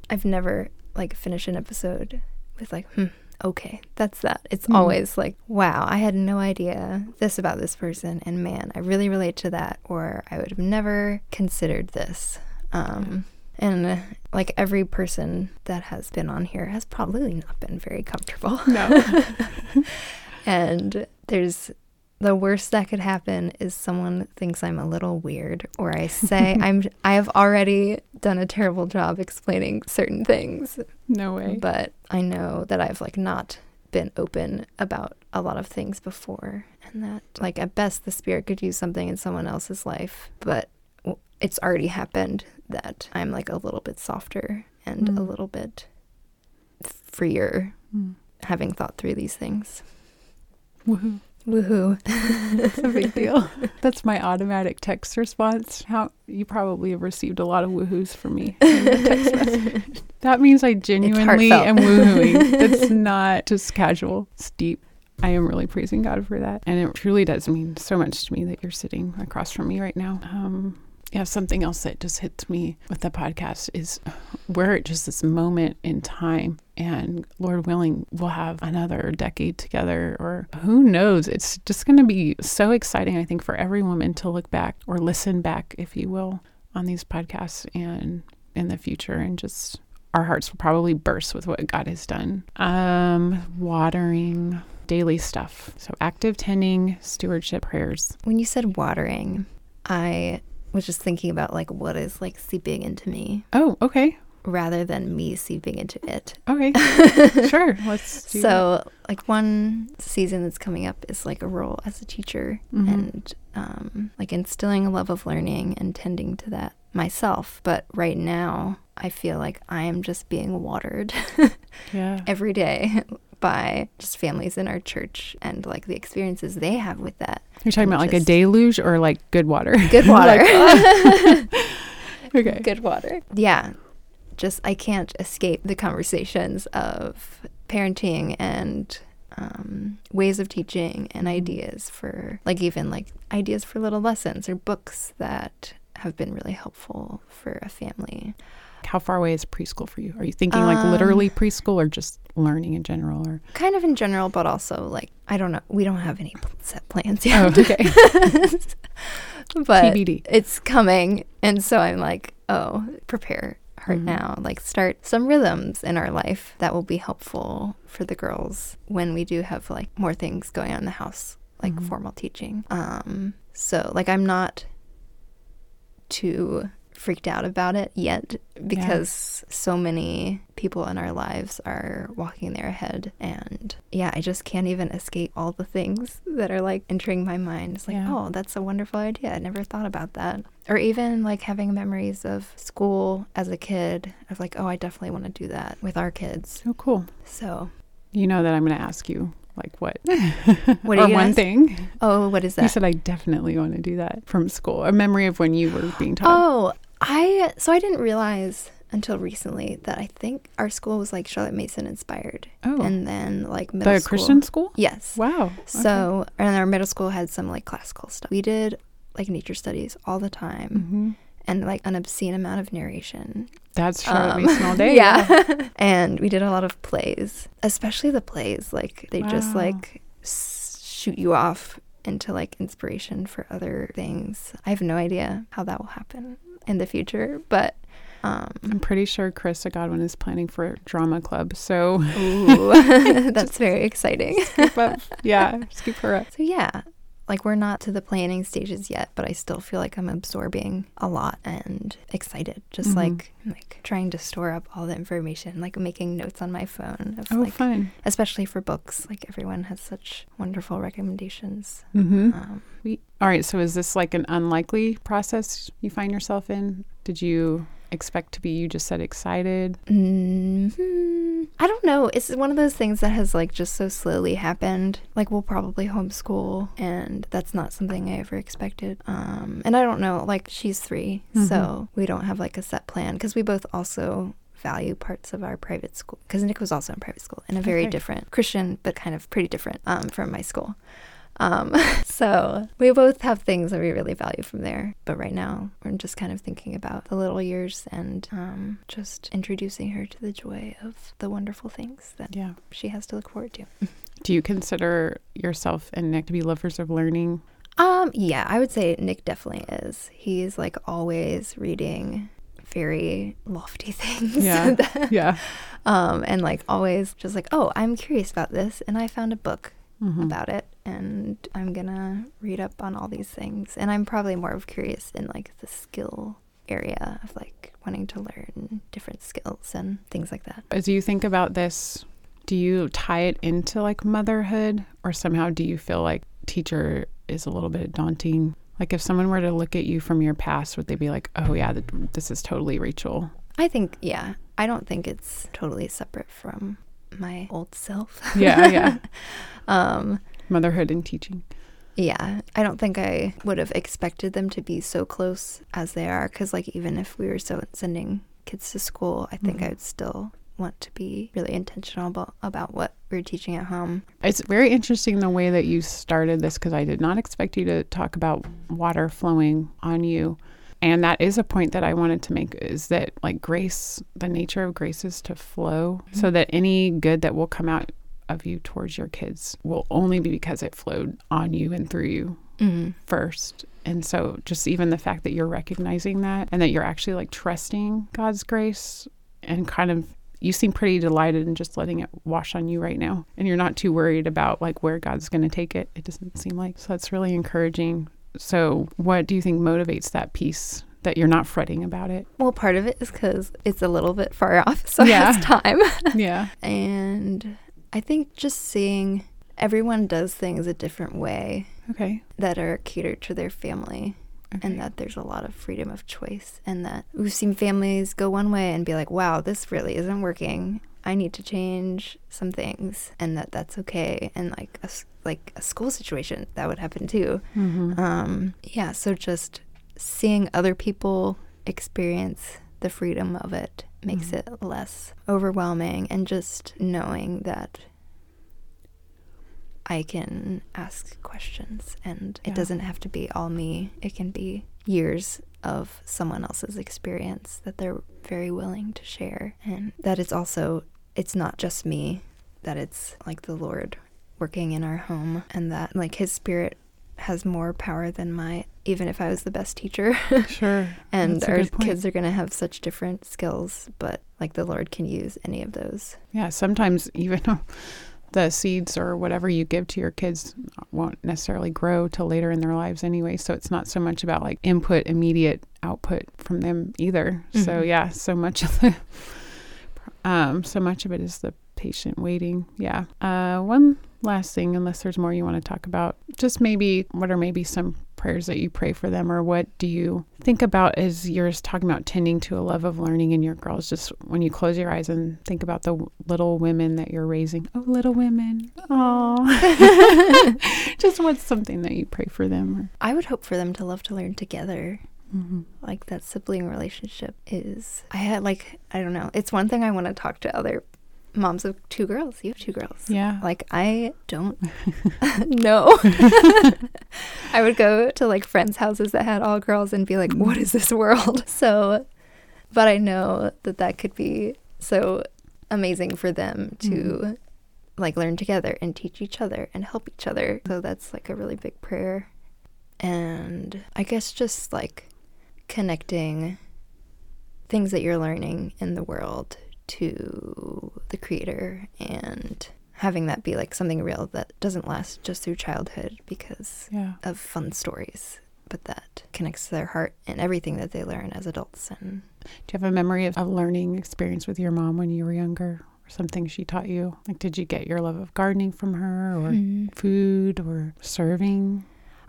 Speaker 2: I've never like finished an episode with like, hmm, okay, that's that. It's
Speaker 1: Mhm.
Speaker 2: always like, wow, I had no idea this about this person, and man, I really relate to that, or I would have never considered this. Um, and uh, like every person that has been on here has probably not been very comfortable.
Speaker 1: No. *laughs*
Speaker 2: and there's the worst that could happen is someone thinks I'm a little weird or I say *laughs* I'm I have already done a terrible job explaining certain things
Speaker 1: no way.
Speaker 2: but I know that I've like not been open about a lot of things before and that like at best the spirit could use something in someone else's life but it's already happened that I'm like a little bit softer and a
Speaker 1: Mm.
Speaker 2: little bit freer
Speaker 1: Mm.
Speaker 2: having thought through these things.
Speaker 1: Woohoo.
Speaker 2: Woohoo. *laughs*
Speaker 1: It's a big deal. *laughs* That's my automatic text response. How you probably have received a lot of woohoos from me. *laughs* in the text message. That means I genuinely am woohooing. It's not just casual. It's deep. I am really praising God for that. And it truly does mean so much to me that you're sitting across from me right now. Um, yeah, something else that just hits me with the podcast is we're at just this moment in time, and Lord willing, we'll have another decade together, or who knows? It's just going to be so exciting, I think, for every woman to look back or listen back, if you will, on these podcasts and in the future, and just our hearts will probably burst with what God has done. Um, watering, daily stuff. So active tending, stewardship, prayers.
Speaker 2: When you said watering, I was just thinking about like what is like seeping into me
Speaker 1: Oh, okay.
Speaker 2: rather than me seeping into it.
Speaker 1: Okay. *laughs* sure. Let's that.
Speaker 2: So, like one season that's coming up is like a role as a teacher
Speaker 1: Mhm.
Speaker 2: and um, like instilling a love of learning and tending to that myself. But right now, I feel like I am just being watered
Speaker 1: Yeah. *laughs*
Speaker 2: every day by just families in our church and like the experiences they have with that.
Speaker 1: You're talking
Speaker 2: and
Speaker 1: about like a deluge or like good water? *laughs*
Speaker 2: Good water. *laughs* *laughs*
Speaker 1: okay.
Speaker 2: Good water. Yeah. Just, I can't escape the conversations of parenting and um, ways of teaching and ideas for, like, even like ideas for little lessons or books that have been really helpful for a family.
Speaker 1: How far away is preschool for you? Are you thinking like literally preschool or just learning in general? Or
Speaker 2: Kind of in general, but also, like, I don't know. We don't have any set plans yet.
Speaker 1: oh, okay. *laughs*
Speaker 2: but
Speaker 1: TBD.
Speaker 2: it's coming. And so I'm like, oh, prepare heart
Speaker 1: Mhm.
Speaker 2: now. Like, start some rhythms in our life that will be helpful for the girls when we do have like more things going on in the house, like
Speaker 1: Mhm.
Speaker 2: formal teaching. Um, so like, I'm not too freaked out about it yet because so many people in our lives are walking there ahead and yeah i just can't even escape all the things that are like entering my mind it's like
Speaker 1: Yeah.
Speaker 2: oh that's a wonderful idea i never thought about that or even like having memories of school as a kid of like oh i definitely want to do that with our kids
Speaker 1: Oh, cool.
Speaker 2: so
Speaker 1: You know that I'm going to ask you like what?
Speaker 2: What *laughs*
Speaker 1: or
Speaker 2: are
Speaker 1: one
Speaker 2: gonna
Speaker 1: thing.
Speaker 2: oh what is that?
Speaker 1: You said I definitely want to do that from school. A memory of when you were being taught.
Speaker 2: oh i so i didn't realize until recently that i think our school was like charlotte mason inspired
Speaker 1: Oh,
Speaker 2: and then like middle
Speaker 1: the
Speaker 2: school.
Speaker 1: Christian school?
Speaker 2: yes
Speaker 1: Wow.
Speaker 2: So, and our middle school had some like classical stuff. We did like nature studies all the time
Speaker 1: hmm
Speaker 2: and like an obscene amount of narration.
Speaker 1: That's Charlotte
Speaker 2: Um,
Speaker 1: Mason all day. *laughs*
Speaker 2: yeah. and we did a lot of plays, especially the plays. Like they just like s- shoot you off into like inspiration for other things. I have no idea how that will happen in the future, but um,
Speaker 1: I'm pretty sure Krista Godwin is planning for drama club. So
Speaker 2: ooh, *laughs* *laughs* that's very exciting.
Speaker 1: keep up. Yeah, keep her up.
Speaker 2: So yeah, like we're not to the planning stages yet, but I still feel like I'm absorbing a lot and excited. Just
Speaker 1: Mhm.
Speaker 2: like like trying to store up all the information, like making notes on my phone of
Speaker 1: Oh,
Speaker 2: like
Speaker 1: fun.
Speaker 2: especially for books. Like everyone has such wonderful recommendations.
Speaker 1: Mm-hmm.
Speaker 2: Um,
Speaker 1: We, all right. So is this like an unlikely process you find yourself in? Did you expect to be? You just said excited.
Speaker 2: mm, I don't know. It's one of those things that has like just so slowly happened. Like we'll probably homeschool, and that's not something I ever expected. Um, and I don't know. Like she's 3 so we don't have like a set plan because we both also value parts of our private school because Nick was also in private school in a very
Speaker 1: Okay.
Speaker 2: different Christian, but kind of pretty different um, from my school. Um, *laughs* so we both have things that we really value from there. But right now, we're just kind of thinking about the little years and um, just introducing her to the joy of the wonderful things that
Speaker 1: Yeah.
Speaker 2: she has to look forward to.
Speaker 1: Do you consider yourself and Nick to be lovers of learning?
Speaker 2: Um, yeah, I would say Nick definitely is. He's like always reading very lofty *laughs* things.
Speaker 1: Yeah. *laughs* Yeah.
Speaker 2: um, and like always just like, oh, I'm curious about this, and I found a book
Speaker 1: Mhm.
Speaker 2: about it, and I'm gonna read up on all these things. And I'm probably more of curious in like the skill area of like wanting to learn different skills and things like that.
Speaker 1: As you think about this, do you tie it into like motherhood or somehow do you feel like teacher is a little bit daunting? Like if someone were to look at you from your past, would they be like, oh, yeah, th- this is totally Rachel?
Speaker 2: I think, yeah, I don't think it's totally separate from my old self. *laughs*
Speaker 1: Yeah, yeah. *laughs*
Speaker 2: um,
Speaker 1: Motherhood and teaching.
Speaker 2: Yeah, I don't think I would have expected them to be so close as they are. Because, like, even if we were so sending kids to school, I think
Speaker 1: Mhm.
Speaker 2: I would still want to be really intentional about, about what we're teaching at home.
Speaker 1: It's very interesting the way that you started this because I did not expect you to talk about water flowing on you. And that is a point that I wanted to make is that like grace, the nature of grace is to flow so that any good that will come out of you towards your kids will only be because it flowed on you and through you
Speaker 2: Mm-hmm.
Speaker 1: first. And so just even the fact that you're recognizing that and that you're actually like trusting God's grace and kind of you seem pretty delighted in just letting it wash on you right now. And you're not too worried about like where God's going to take it. It doesn't seem like. So that's really encouraging. So what do you think motivates that piece that you're not fretting about it?
Speaker 2: Well, part of it is because it's a little bit far *laughs* off, so
Speaker 1: Yeah.
Speaker 2: it has time. *laughs*
Speaker 1: Yeah.
Speaker 2: and I think just seeing everyone does things a different way
Speaker 1: Okay.
Speaker 2: that are catered to their family.
Speaker 1: Okay.
Speaker 2: and that there's a lot of freedom of choice and that we've seen families go one way and be like wow this really isn't working i need to change some things and that that's okay and like a, like a school situation that would happen too
Speaker 1: Mhm.
Speaker 2: um yeah so just seeing other people experience the freedom of it makes
Speaker 1: Mhm.
Speaker 2: it less overwhelming and just knowing that I can ask questions and it doesn't have to be all me. It can be years of someone else's experience that they're very willing to share and that it's also it's not just me that it's like the Lord working in our home and that like his spirit has more power than my even if I was the best teacher *laughs*
Speaker 1: Sure.
Speaker 2: and our kids are going to have such different skills but like the Lord can use any of those.
Speaker 1: Yeah, sometimes even *laughs* the seeds or whatever you give to your kids won't necessarily grow till later in their lives anyway. So it's not so much about like input, immediate output from them either. So
Speaker 2: Mhm.
Speaker 1: yeah, so much of the um, so much of it is the patient waiting. Yeah. Uh, one last thing, unless there's more you want to talk about, just maybe what are maybe some prayers that you pray for them, or what do you think about as you're talking about tending to a love of learning in your girls? Just when you close your eyes and think about the little women that you're raising. Oh, little women. Oh. *laughs* just what's something that you pray for them? Or?
Speaker 2: I would hope for them to love to learn together.
Speaker 1: Mhm.
Speaker 2: Like that sibling relationship is I had like I don't know. It's one thing I want to talk to other moms of two girls. You have two girls.
Speaker 1: Yeah.
Speaker 2: Like I don't *laughs* *laughs* know. *laughs* I would go to like friends' houses that had all girls and be like, "What is this world?" So, but I know that that could be so amazing for them to
Speaker 1: Mhm.
Speaker 2: like learn together and teach each other and help each other. So that's like a really big prayer. And I guess just like connecting things that you're learning in the world to the creator and having that be like something real that doesn't last just through childhood because
Speaker 1: Yeah.
Speaker 2: of fun stories, but that connects to their heart and everything that they learn as adults. And
Speaker 1: Do you have a memory of a learning experience with your mom when you were younger or something she taught you? Like, did you get your love of gardening from her or hmm. food or serving?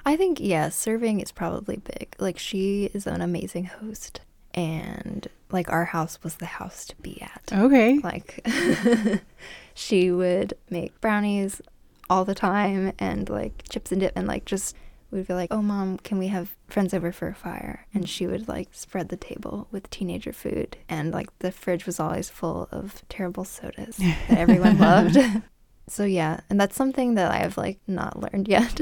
Speaker 2: I think, yeah, serving is probably big. Like, she is an amazing host. And, like, our house was the house to be at.
Speaker 1: Okay.
Speaker 2: Like, *laughs* she would make brownies all the time and, like, chips and dip. And, like, just, we'd be like, oh, mom, can we have friends over for a fire? And she would, like, spread the table with teenager food. And, like, the fridge was always full of terrible sodas that everyone *laughs* loved. *laughs* So yeah, and that's something that I have like not learned yet.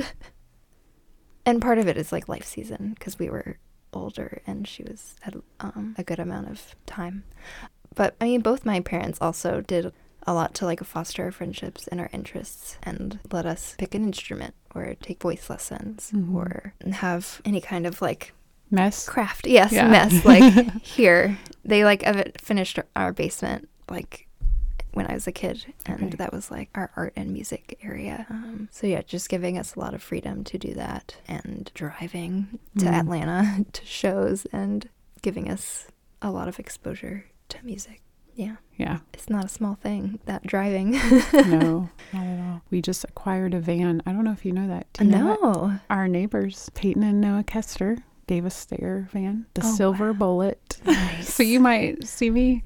Speaker 2: And part of it is like life season because we were older and she was had um, a good amount of time. But I mean, both my parents also did a lot to like foster our friendships and our interests and let us pick an instrument or take voice lessons
Speaker 1: Mhm.
Speaker 2: or have any kind of like
Speaker 1: Mess.
Speaker 2: craft. Yes,
Speaker 1: Yeah.
Speaker 2: mess. Like *laughs* here, they like finished our basement like when I was a kid, and
Speaker 1: Okay.
Speaker 2: that was like our art and music area. Um, so yeah, just giving us a lot of freedom to do that, and driving to
Speaker 1: Mm.
Speaker 2: Atlanta *laughs* to shows, and giving us a lot of exposure to music. Yeah,
Speaker 1: Yeah.
Speaker 2: it's not a small thing that driving.
Speaker 1: No, *laughs* not at all. We just acquired a van. I don't know if you know that. You know that?
Speaker 2: no.
Speaker 1: Our neighbors, Peyton and Noah Kester, gave us their van, the
Speaker 2: Oh,
Speaker 1: Silver
Speaker 2: wow.
Speaker 1: Bullet. *laughs*
Speaker 2: Nice.
Speaker 1: So you might see me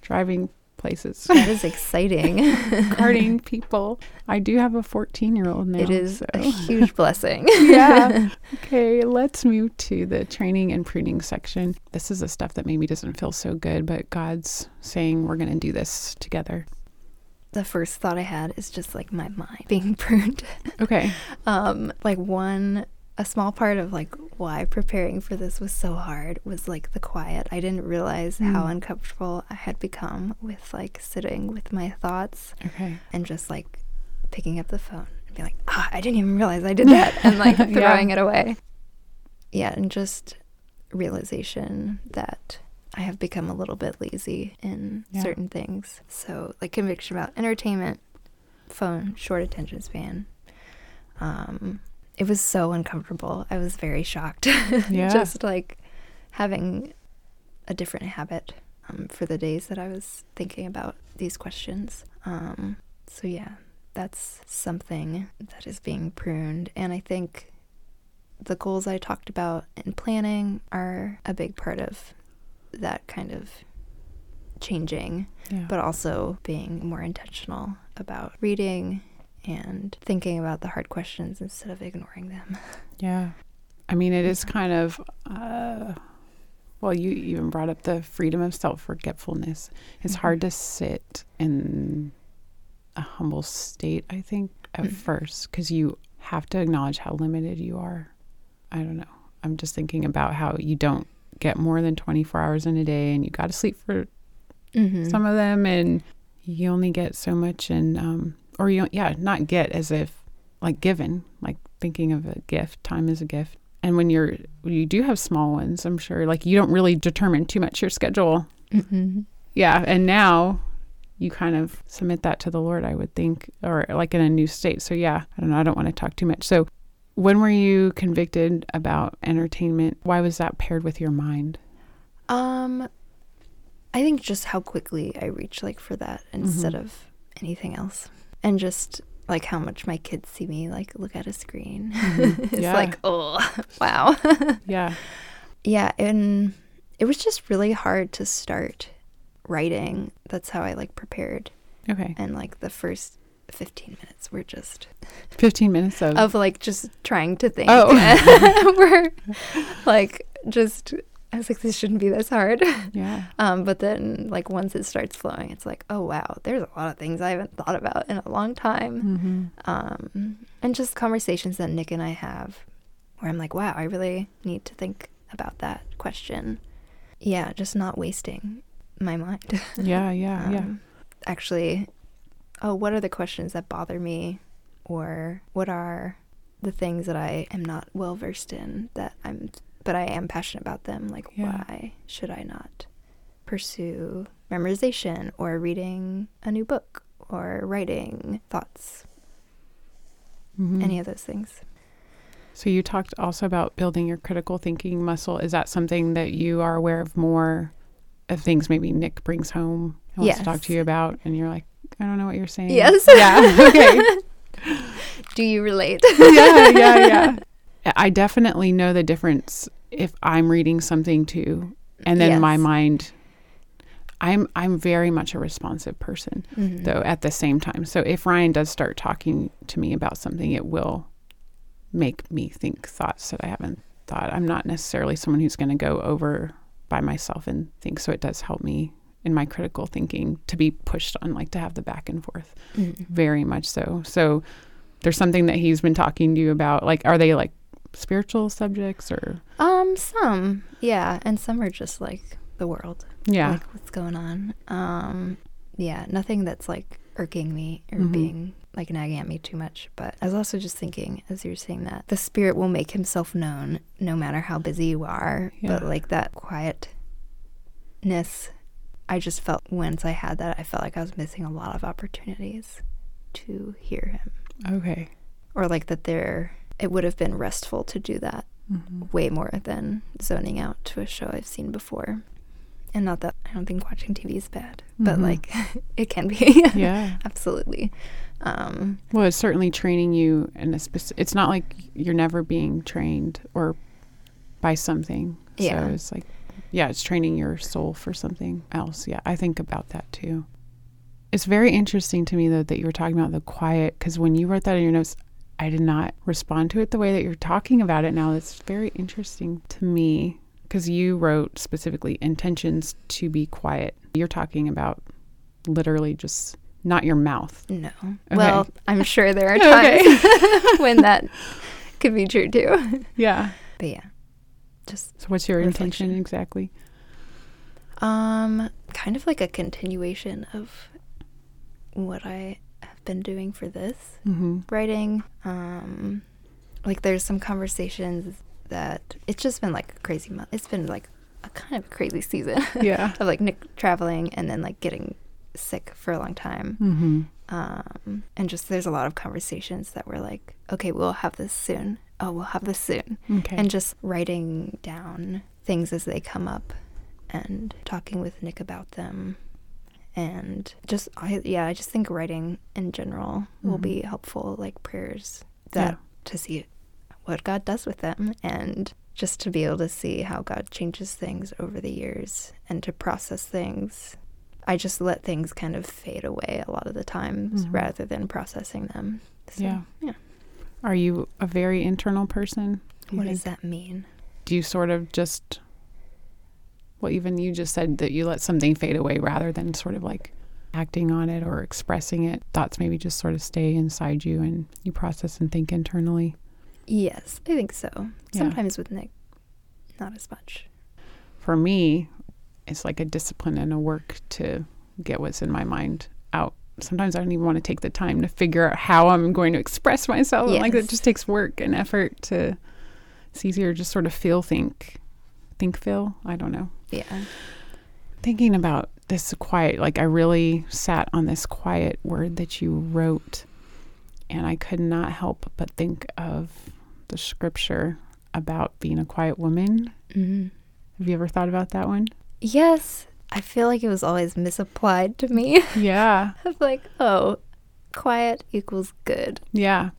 Speaker 1: driving places, *laughs*
Speaker 2: That is exciting. *laughs*
Speaker 1: carting *laughs* people. I do have a 14 year old now.
Speaker 2: It is
Speaker 1: so.
Speaker 2: a huge blessing.
Speaker 1: yeah. Okay, let's move to the training and pruning section. This is the stuff that maybe doesn't feel so good, but God's saying we're going to do this together.
Speaker 2: the first thought I had is just like my mind being pruned.
Speaker 1: Okay.
Speaker 2: um, like one, a small part of like why preparing for this was so hard was like the quiet. I didn't realize how
Speaker 1: Mm.
Speaker 2: uncomfortable I had become with like sitting with my thoughts
Speaker 1: Okay.
Speaker 2: and just like picking up the phone and be like, ah, I didn't even realize I did that, *laughs* and like
Speaker 1: Yeah.
Speaker 2: throwing it away. Yeah, and just realization that I have become a little bit lazy in
Speaker 1: Yeah.
Speaker 2: certain things. So, like conviction about entertainment, phone, short attention span. Um, it was so uncomfortable. I was very shocked. *laughs*
Speaker 1: Yeah.
Speaker 2: just like having a different habit um, for the days that I was thinking about these questions. Um, so, yeah, that's something that is being pruned. And I think the goals I talked about in planning are a big part of that kind of changing,
Speaker 1: Yeah.
Speaker 2: but also being more intentional about reading and thinking about the hard questions instead of ignoring them. *laughs*
Speaker 1: Yeah. I mean, it is kind of, uh, well, you even brought up the freedom of self forgetfulness. It's
Speaker 2: Mhm.
Speaker 1: hard to sit in a humble state, I think, at
Speaker 2: Mhm.
Speaker 1: first, because you have to acknowledge how limited you are. I don't know. I'm just thinking about how you don't get more than 24 hours in a day and you got to sleep for
Speaker 2: Mm-hmm.
Speaker 1: some of them and you only get so much and um or you yeah not get as if like given like thinking of a gift time is a gift. And when you're you do have small ones i'm sure like you don't really determine too much your schedule.
Speaker 2: Mm-hmm.
Speaker 1: yeah and now you kind of submit that to the lord i would think or like in a new state. So yeah i don't know i don't want to talk too much. So when were you convicted about entertainment? Why was that paired with your mind?
Speaker 2: Um, I think just how quickly I reach like for that instead
Speaker 1: Mhm.
Speaker 2: of anything else, and just like how much my kids see me like look at a screen.
Speaker 1: Mhm. *laughs*
Speaker 2: it's
Speaker 1: Yeah.
Speaker 2: like, oh, *laughs* wow. *laughs*
Speaker 1: yeah
Speaker 2: yeah, and it was just really hard to start writing. That's how I like prepared,
Speaker 1: okay
Speaker 2: and like the first. 15 minutes were just
Speaker 1: 15 minutes of,
Speaker 2: of like just trying to think.
Speaker 1: Oh.
Speaker 2: we're like just I was like this shouldn't be this hard. *laughs*
Speaker 1: yeah
Speaker 2: Um, but then, like, once it starts flowing, it's like, oh, wow, there's a lot of things I haven't thought about in a long time.
Speaker 1: mm-hmm.
Speaker 2: Um, and just conversations that Nick and I have where I'm like, wow, I really need to think about that question. Yeah, just not wasting my mind.
Speaker 1: Yeah, *laughs* yeah, yeah.
Speaker 2: Um, Actually, oh, what are the questions that bother me? Or what are the things that I am not well versed in that I'm, but I am passionate about them? Like,
Speaker 1: Yeah.
Speaker 2: why should I not pursue memorization or reading a new book or writing thoughts?
Speaker 1: Mhm.
Speaker 2: Any of those things.
Speaker 1: So you talked also about building your critical thinking muscle. Is that something that you are aware of more of things maybe Nick brings home and wants to talk to you about and you're like, I don't know what you're saying.
Speaker 2: Yes.
Speaker 1: Yeah. Okay. *laughs*
Speaker 2: Do you relate? *laughs*
Speaker 1: yeah, yeah, yeah. I definitely know the difference if I'm reading something too and then my mind I'm I'm very much a responsive person.
Speaker 2: Mhm.
Speaker 1: though at the same time. So if Ryan does start talking to me about something, it will make me think thoughts that I haven't thought. I'm not necessarily someone who's going to go over by myself and think. So it does help me in my critical thinking to be pushed on, like to have the back and forth.
Speaker 2: Mm.
Speaker 1: Very much so. So there's something that he's been talking to you about. Like, are they like spiritual subjects or?
Speaker 2: Um, some, yeah, and some are just like the world,
Speaker 1: Yeah.
Speaker 2: like what's going on. Um, yeah, nothing that's like irking me or
Speaker 1: Mhm.
Speaker 2: being like nagging at me too much. But I was also just thinking, as you were saying that, the spirit will make himself known no matter how busy you are. But like that quietness, I just felt once I had that, I felt like I was missing a lot of opportunities to hear him,
Speaker 1: okay.
Speaker 2: or like that there, it would have been restful to do that
Speaker 1: Mhm.
Speaker 2: way more than zoning out to a show I've seen before. And not that I don't think watching TV is bad, but
Speaker 1: Mhm.
Speaker 2: like *laughs* it can be.
Speaker 1: Yeah. *laughs*
Speaker 2: Absolutely. Um,
Speaker 1: Well, it's certainly training you in a specific. It's not like you're never being trained or by something.
Speaker 2: Yeah.
Speaker 1: So it's like, yeah, it's training your soul for something else. Yeah, I think about that too. It's very interesting to me though that you were talking about the quiet because when you wrote that in your notes, I did not respond to it the way that you're talking about it now. It's very interesting to me because you wrote specifically intentions to be quiet. You're talking about literally just not your mouth.
Speaker 2: no. Well, I'm *laughs* sure there are
Speaker 1: Okay.
Speaker 2: times *laughs* when that could be true too.
Speaker 1: Yeah.
Speaker 2: But yeah, just
Speaker 1: So what's your intention exactly?
Speaker 2: um, kind of like a continuation of what I been doing for this.
Speaker 1: Mm-hmm.
Speaker 2: writing. Um, like there's some conversations that it's just been like a crazy month. It's been like a kind of crazy season *laughs*
Speaker 1: Yeah.
Speaker 2: of like Nick traveling and then like getting sick for a long time.
Speaker 1: Mm-hmm.
Speaker 2: Um, and just there's a lot of conversations that were like, okay, we'll have this soon. Oh, we'll have this soon.
Speaker 1: Okay.
Speaker 2: And just writing down things as they come up and talking with Nick about them. And just, I, yeah, I just think writing in general will
Speaker 1: Mhm.
Speaker 2: be helpful, like prayers that
Speaker 1: Yeah.
Speaker 2: to see what God does with them and just to be able to see how God changes things over the years and to process things. I just let things kind of fade away a lot of the times
Speaker 1: Mhm.
Speaker 2: rather than processing them. So,
Speaker 1: Yeah.
Speaker 2: yeah.
Speaker 1: Are you a very internal person?
Speaker 2: What does that mean?
Speaker 1: Do you sort of just, well, even you just said that you let something fade away rather than sort of like acting on it or expressing it. Thoughts maybe just sort of stay inside you and you process and think internally.
Speaker 2: Yes, I think so.
Speaker 1: Yeah.
Speaker 2: Sometimes with Nick, not as much.
Speaker 1: For me, it's like a discipline and a work to get what's in my mind out. Sometimes I don't even want to take the time to figure out how I'm going to express myself. I'm Like it just takes work and effort to. It's easier to just sort of feel, think, think, feel. I don't know.
Speaker 2: Yeah.
Speaker 1: thinking about this quiet like i really sat on this quiet word that you wrote and i could not help but think of the scripture about being a quiet woman
Speaker 2: hmm
Speaker 1: have you ever thought about that one
Speaker 2: Yes, I feel like it was always misapplied to me. *laughs*
Speaker 1: yeah
Speaker 2: of like, oh, quiet equals good.
Speaker 1: yeah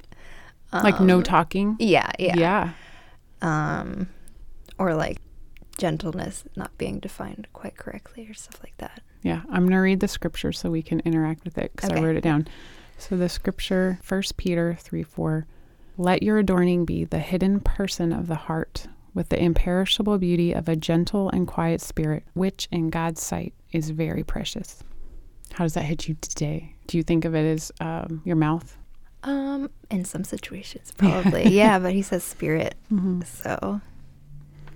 Speaker 1: like no
Speaker 2: Um,
Speaker 1: talking
Speaker 2: Yeah, yeah.
Speaker 1: yeah
Speaker 2: Um, or like gentleness not being defined quite correctly or stuff like that.
Speaker 1: Yeah, I'm going to read the scripture so we can interact with it because I wrote it down. So the scripture, 1 Peter 3 4, let your adorning be the hidden person of the heart with the imperishable beauty of a gentle and quiet spirit, which in God's sight is very precious. How does that hit you today? Do you think of it as um, your mouth?
Speaker 2: Um, in some situations, *laughs* probably. yeah, but he says spirit.
Speaker 1: Mm-hmm.
Speaker 2: So,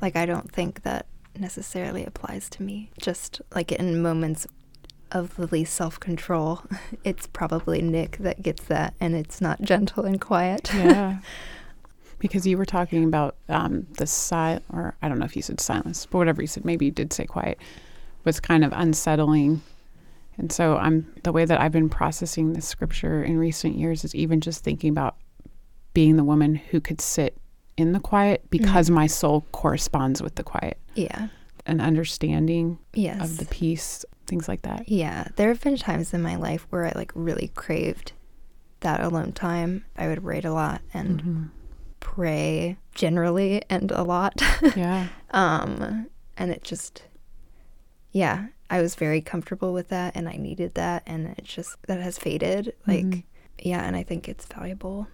Speaker 2: like, I don't think that necessarily applies to me. Just like in moments of the least self control, *laughs* it's probably Nick that gets that, and it's not gentle and quiet.
Speaker 1: Yeah. *laughs* because you were talking about um, the sil or I don't know if you said silence, but whatever you said, maybe you did say quiet, was kind of unsettling. And so I'm the way that I've been processing this scripture in recent years is even just thinking about being the woman who could sit in the quiet because
Speaker 2: Mhm.
Speaker 1: my soul corresponds with the quiet
Speaker 2: yeah.
Speaker 1: and understanding
Speaker 2: Yes.
Speaker 1: of the peace, things like that.
Speaker 2: Yeah, there have been times in my life where I like really craved that alone time. I would write a lot and
Speaker 1: Mhm.
Speaker 2: pray generally and a lot. *laughs*
Speaker 1: Yeah.
Speaker 2: um and it just yeah, I was very comfortable with that and I needed that and it just that has faded like
Speaker 1: Mhm.
Speaker 2: yeah, and I think it's valuable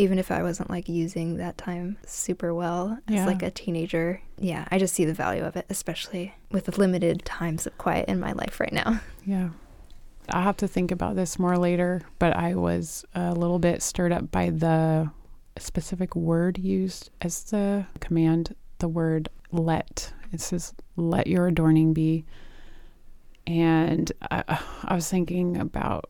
Speaker 2: even if I wasn't like using that time super well as
Speaker 1: Yeah.
Speaker 2: like a teenager. Yeah, I just see the value of it, especially with the limited times of quiet in my life right now.
Speaker 1: Yeah. I'll have to think about this more later, but I was a little bit stirred up by the specific word used as the command, the word let. It says, let your adorning be. And I, I was thinking about,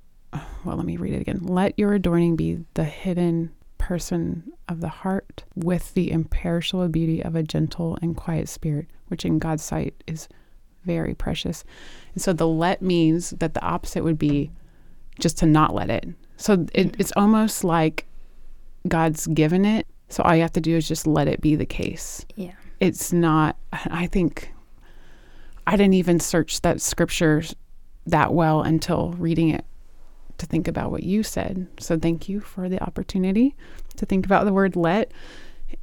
Speaker 1: well, let me read it again. Let your adorning be the hidden person of the heart with the imperishable beauty of a gentle and quiet spirit, which in God's sight is very precious. And so the let means that the opposite would be just to not let it. So it, it's almost like God's given it. So all you have to do is just let it be the case.
Speaker 2: Yeah.
Speaker 1: It's not, I think, I didn't even search that scripture that well until reading it to think about what you said. So thank you for the opportunity to think about the word let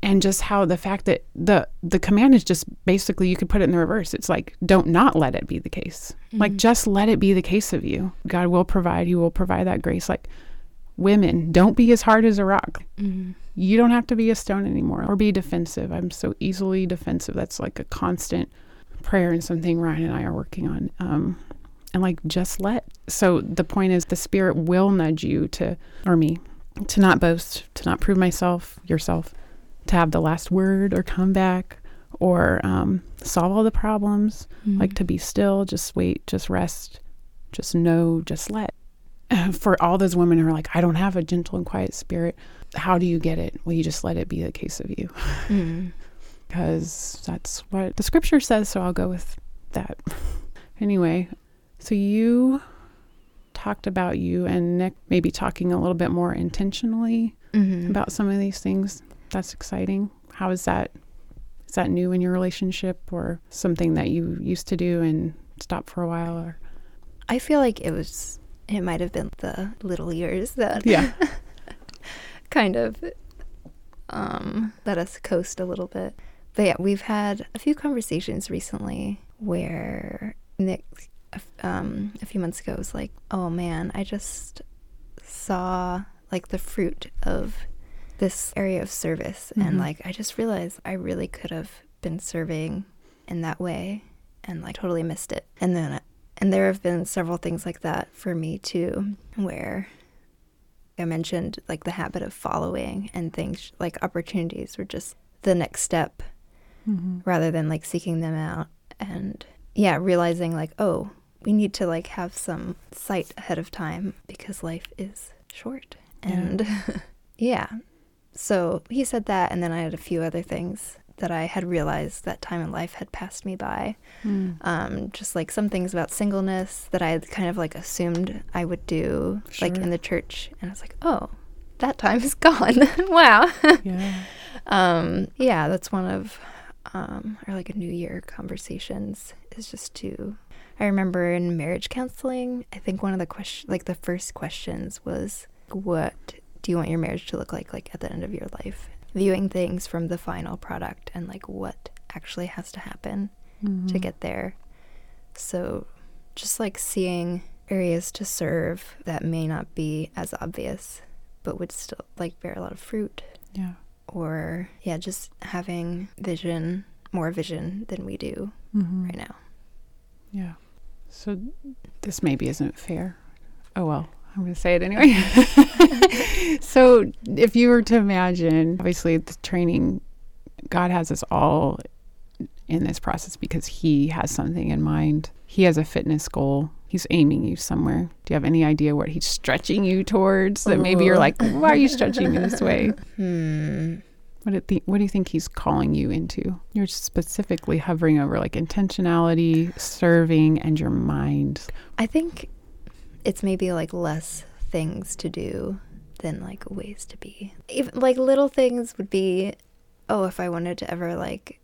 Speaker 1: and just how the fact that the the command is just basically you could put it in the reverse. It's like don't not let it be the case. Like just let it be the case of you. God will provide you will provide that grace. Like women don't be as hard as a rock.
Speaker 2: Mm-hmm.
Speaker 1: you don't have to be a stone anymore or be defensive. I'm so easily defensive. That's like a constant prayer and something ryan and i are working on. Um and like just let so the point is the spirit will nudge you to or me to not boast to not prove myself yourself to have the last word or come back or um, solve all the problems like to be still just wait just rest just know just let. *laughs* For all those women who are like i don't have a gentle and quiet spirit how do you get it? Well you just let it be the case of you. *laughs*
Speaker 2: Mm.
Speaker 1: because that's what the scripture says so i'll go with that. *laughs* Anyway so you talked about you and nick maybe talking a little bit more intentionally
Speaker 2: Mm-hmm.
Speaker 1: about some of these things. That's exciting. How is that? Is that new in your relationship or something that you used to do and stopped for a while? Or
Speaker 2: I feel like it was, it might have been the little years that
Speaker 1: yeah, *laughs*
Speaker 2: kind of um, let us coast a little bit. But yeah, we've had a few conversations recently where Nick, um, a few months ago, was like, "Oh man, I just saw like the fruit of this area of service, and
Speaker 1: Mhm.
Speaker 2: like I just realized I really could have been serving in that way, and like totally missed it." And then, and there have been several things like that for me too, where I mentioned like the habit of following and things like opportunities were just the next step
Speaker 1: mm-hmm.
Speaker 2: rather than like seeking them out and yeah, realizing like, oh, we need to like have some sight ahead of time because life is short. And *laughs* yeah. So he said that and then I had a few other things that I had realized that time in life had passed me by
Speaker 1: Mm.
Speaker 2: um, just like some things about singleness that I had kind of like assumed I would do, like in the church, and I was like, oh, that time is *laughs* gone. *laughs* wow.
Speaker 1: yeah,
Speaker 2: um, yeah, that's one of um, our like a New Year conversations is just to. I remember in marriage counseling, I think one of the question, like the first questions was, "What do you want your marriage to look like, like at the end of your life?" Viewing things from the final product and like what actually has to happen to
Speaker 1: Mhm.
Speaker 2: get there. So, just like seeing areas to serve that may not be as obvious, but would still like bear a lot of fruit,
Speaker 1: yeah,
Speaker 2: or yeah, just having vision, more vision than we do
Speaker 1: mm-hmm.
Speaker 2: right now.
Speaker 1: yeah. So this maybe isn't fair. Oh well, I'm going to say it anyway. *laughs* so if you were to imagine, obviously the training, God has us all in this process because He has something in mind. He has a fitness goal. He's aiming you somewhere. Do you have any idea what He's stretching you towards? That maybe you're like, why are you stretching me this way? *laughs*
Speaker 2: Hmm.
Speaker 1: What do, you think, what do you think he's calling you into? You're specifically hovering over like intentionality, serving, and your mind.
Speaker 2: I think it's maybe like less things to do than like ways to be. Even like little things would be, oh, if I wanted to ever like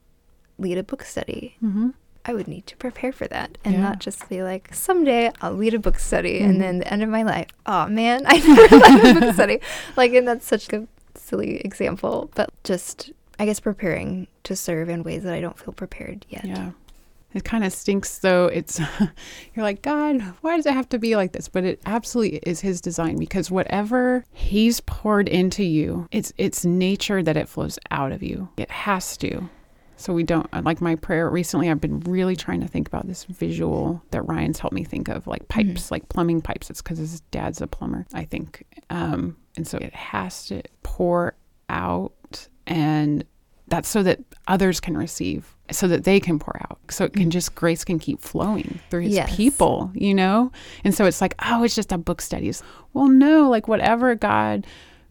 Speaker 2: lead a book study,
Speaker 1: Mm-hmm.
Speaker 2: I would need to prepare for that and
Speaker 1: Yeah.
Speaker 2: not just be like, someday I'll lead a book study
Speaker 1: Mhm.
Speaker 2: and then the end of my life, oh man, *laughs* I never led a book study. Like, and that's such a silly example, but just, I guess, preparing to serve in ways that I don't feel prepared yet.
Speaker 1: Yeah. It kind of stinks though. It's *laughs* you're like, God, why does it have to be like this? But it absolutely is his design because whatever he's poured into you, it's it's nature that it flows out of you. It has to. So we don't uh, like my prayer recently I've been really trying to think about this visual that Ryan's helped me think of like mm-hmm. pipes, like plumbing pipes. It's cuz his dad's a plumber, I think. Um and so it has to pour out and that's so that others can receive so that they can pour out so it can mm. just grace can keep flowing through his
Speaker 2: Yes.
Speaker 1: people you know and so it's like oh it's just a book studies well no like whatever god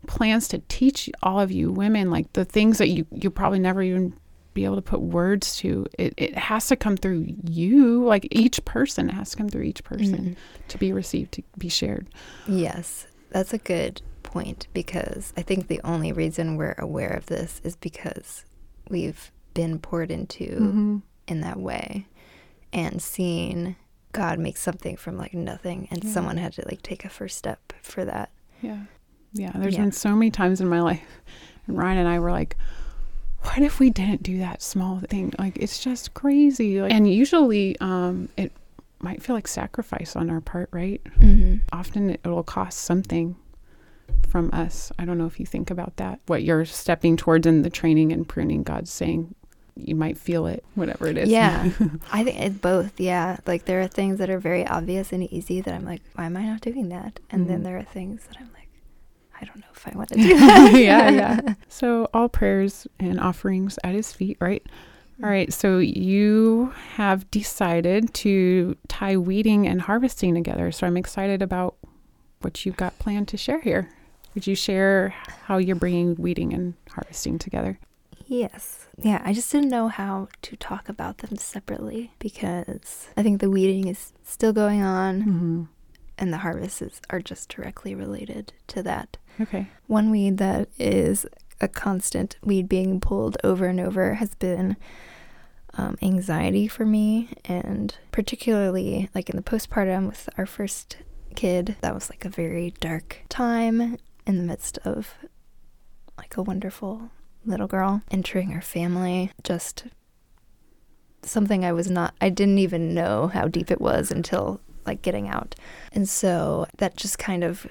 Speaker 1: plans to teach all of you women like the things that you you probably never even be able to put words to it, it has to come through you like each person it has to come through each person to be received to be shared
Speaker 2: Yes, that's a good point because I think the only reason we're aware of this is because we've been poured into
Speaker 1: Mm-hmm.
Speaker 2: in that way and seen God make something from like nothing and
Speaker 1: Yeah.
Speaker 2: someone had to like take a first step for that.
Speaker 1: Yeah. Yeah. There's
Speaker 2: Yeah.
Speaker 1: been so many times in my life, and Ryan and I were like, what if we didn't do that small thing? Like, it's just crazy. Like, and usually, um, it might feel like sacrifice on our part, right?
Speaker 2: Mm-hmm.
Speaker 1: Often it will cost something from us. I don't know if you think about that. What you're stepping towards in the training and pruning, God's saying, you might feel it, whatever it is.
Speaker 2: Yeah. *laughs* I think it's both. Yeah. Like there are things that are very obvious and easy that I'm like, why am I not doing that? And then
Speaker 1: Mhm.
Speaker 2: there are things that I'm like, I don't know if I want to do *laughs* that. *laughs*
Speaker 1: yeah, yeah. So all prayers and offerings at his feet, right? All right. So you have decided to tie weeding and harvesting together. So I'm excited about what you've got planned to share here. Would you share how you're bringing weeding and harvesting together?
Speaker 2: Yes. Yeah, I just didn't know how to talk about them separately because I think the weeding is still going on
Speaker 1: Mm-hmm.
Speaker 2: and the harvests are just directly related to that.
Speaker 1: Okay.
Speaker 2: One weed that is a constant weed being pulled over and over has been um, anxiety for me, and particularly like in the postpartum with our first kid, that was like a very dark time in the midst of like a wonderful little girl entering our family. Just something I was not, I didn't even know how deep it was until like getting out. And so that just kind of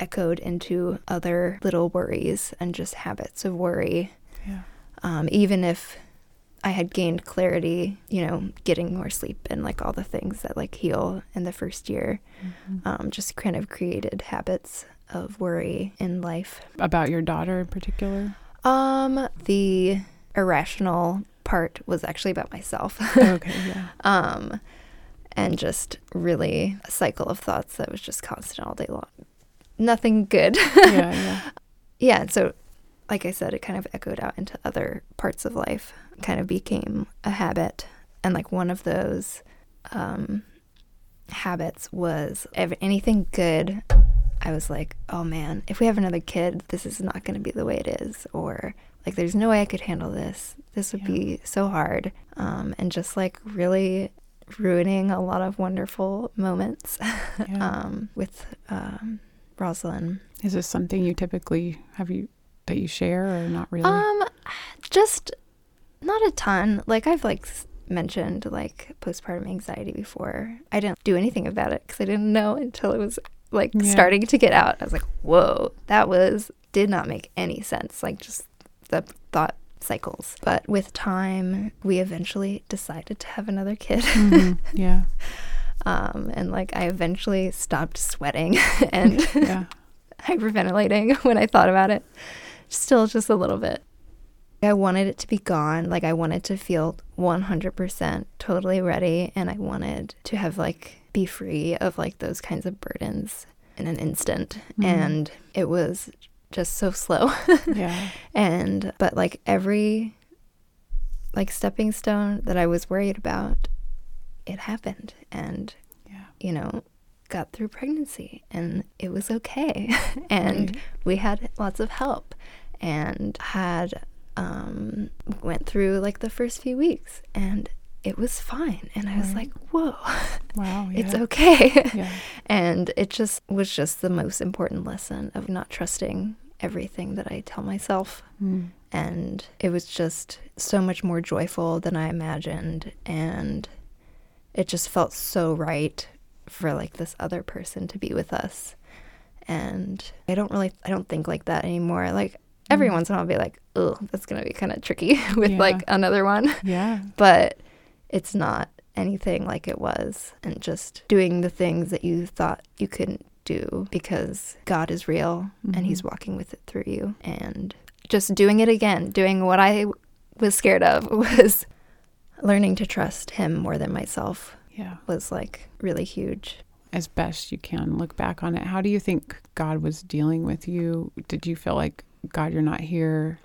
Speaker 2: echoed into other little worries and just habits of worry.
Speaker 1: Yeah.
Speaker 2: Um, even if I had gained clarity, you know, getting more sleep and like all the things that like heal in the first year,
Speaker 1: Mm-hmm.
Speaker 2: um, just kind of created habits of worry in life.
Speaker 1: About your daughter in particular?
Speaker 2: Um, the irrational part was actually about myself. *laughs*
Speaker 1: okay. Yeah.
Speaker 2: um, and just really a cycle of thoughts that was just constant all day long. Nothing good.
Speaker 1: Yeah. *laughs* Yeah.
Speaker 2: yeah, so like I said, it kind of echoed out into other parts of life, kind of became a habit. And like one of those um, habits was ev- anything good, I was like, oh man, if we have another kid, this is not going to be the way it is. Or like, there's no way I could handle this. This would
Speaker 1: Yeah.
Speaker 2: be so hard. Um, and just like really ruining a lot of wonderful moments *laughs*
Speaker 1: Yeah.
Speaker 2: um, with um, Rosalind.
Speaker 1: Is this something you typically have you that you share or not really?
Speaker 2: Um, just not a ton. Like I've like mentioned like postpartum anxiety before. I didn't do anything about it because I didn't know until it was like
Speaker 1: Yeah.
Speaker 2: starting to get out. I was like, whoa, that was did not make any sense. Like just the thought cycles. But with time, we eventually decided to have another kid.
Speaker 1: Mhm. *laughs* Yeah.
Speaker 2: Um, and like I eventually stopped sweating *laughs* and
Speaker 1: Yeah. *laughs*
Speaker 2: hyperventilating *laughs* when I thought about it. Still just a little bit. I wanted it to be gone. Like I wanted to feel 100% totally ready and I wanted to have like be free of like those kinds of burdens in an instant.
Speaker 1: Mhm.
Speaker 2: And it was just so slow.
Speaker 1: Yeah.
Speaker 2: and but like every like stepping stone that I was worried about, it happened and
Speaker 1: Yeah.
Speaker 2: you know, got through pregnancy and it was okay. *laughs* and
Speaker 1: Right.
Speaker 2: we had lots of help and had um went through like the first few weeks and it was fine and I was
Speaker 1: Right.
Speaker 2: like, "Whoa, *laughs*
Speaker 1: Wow. Yeah.
Speaker 2: it's okay."
Speaker 1: Yeah. *laughs*
Speaker 2: and it just was just the most important lesson of not trusting everything that I tell myself
Speaker 1: Mm.
Speaker 2: And it was just so much more joyful than I imagined. And it just felt so right for like this other person to be with us. And I don't really, I don't think like that anymore. Like every
Speaker 1: Mm.
Speaker 2: once in a while, I'll be like, oh, that's going to be kind of tricky *laughs* with
Speaker 1: Yeah.
Speaker 2: like another one.
Speaker 1: Yeah. *laughs*
Speaker 2: But it's not anything like it was. And just doing the things that you thought you couldn't do because God is real and He's walking with it through you. And just doing it again, doing what I was scared of *laughs* was learning to trust Him more than myself
Speaker 1: Yeah.
Speaker 2: was like really huge.
Speaker 1: As best you can look back on it, how do you think God was dealing with you? Did you feel like, God, you're not here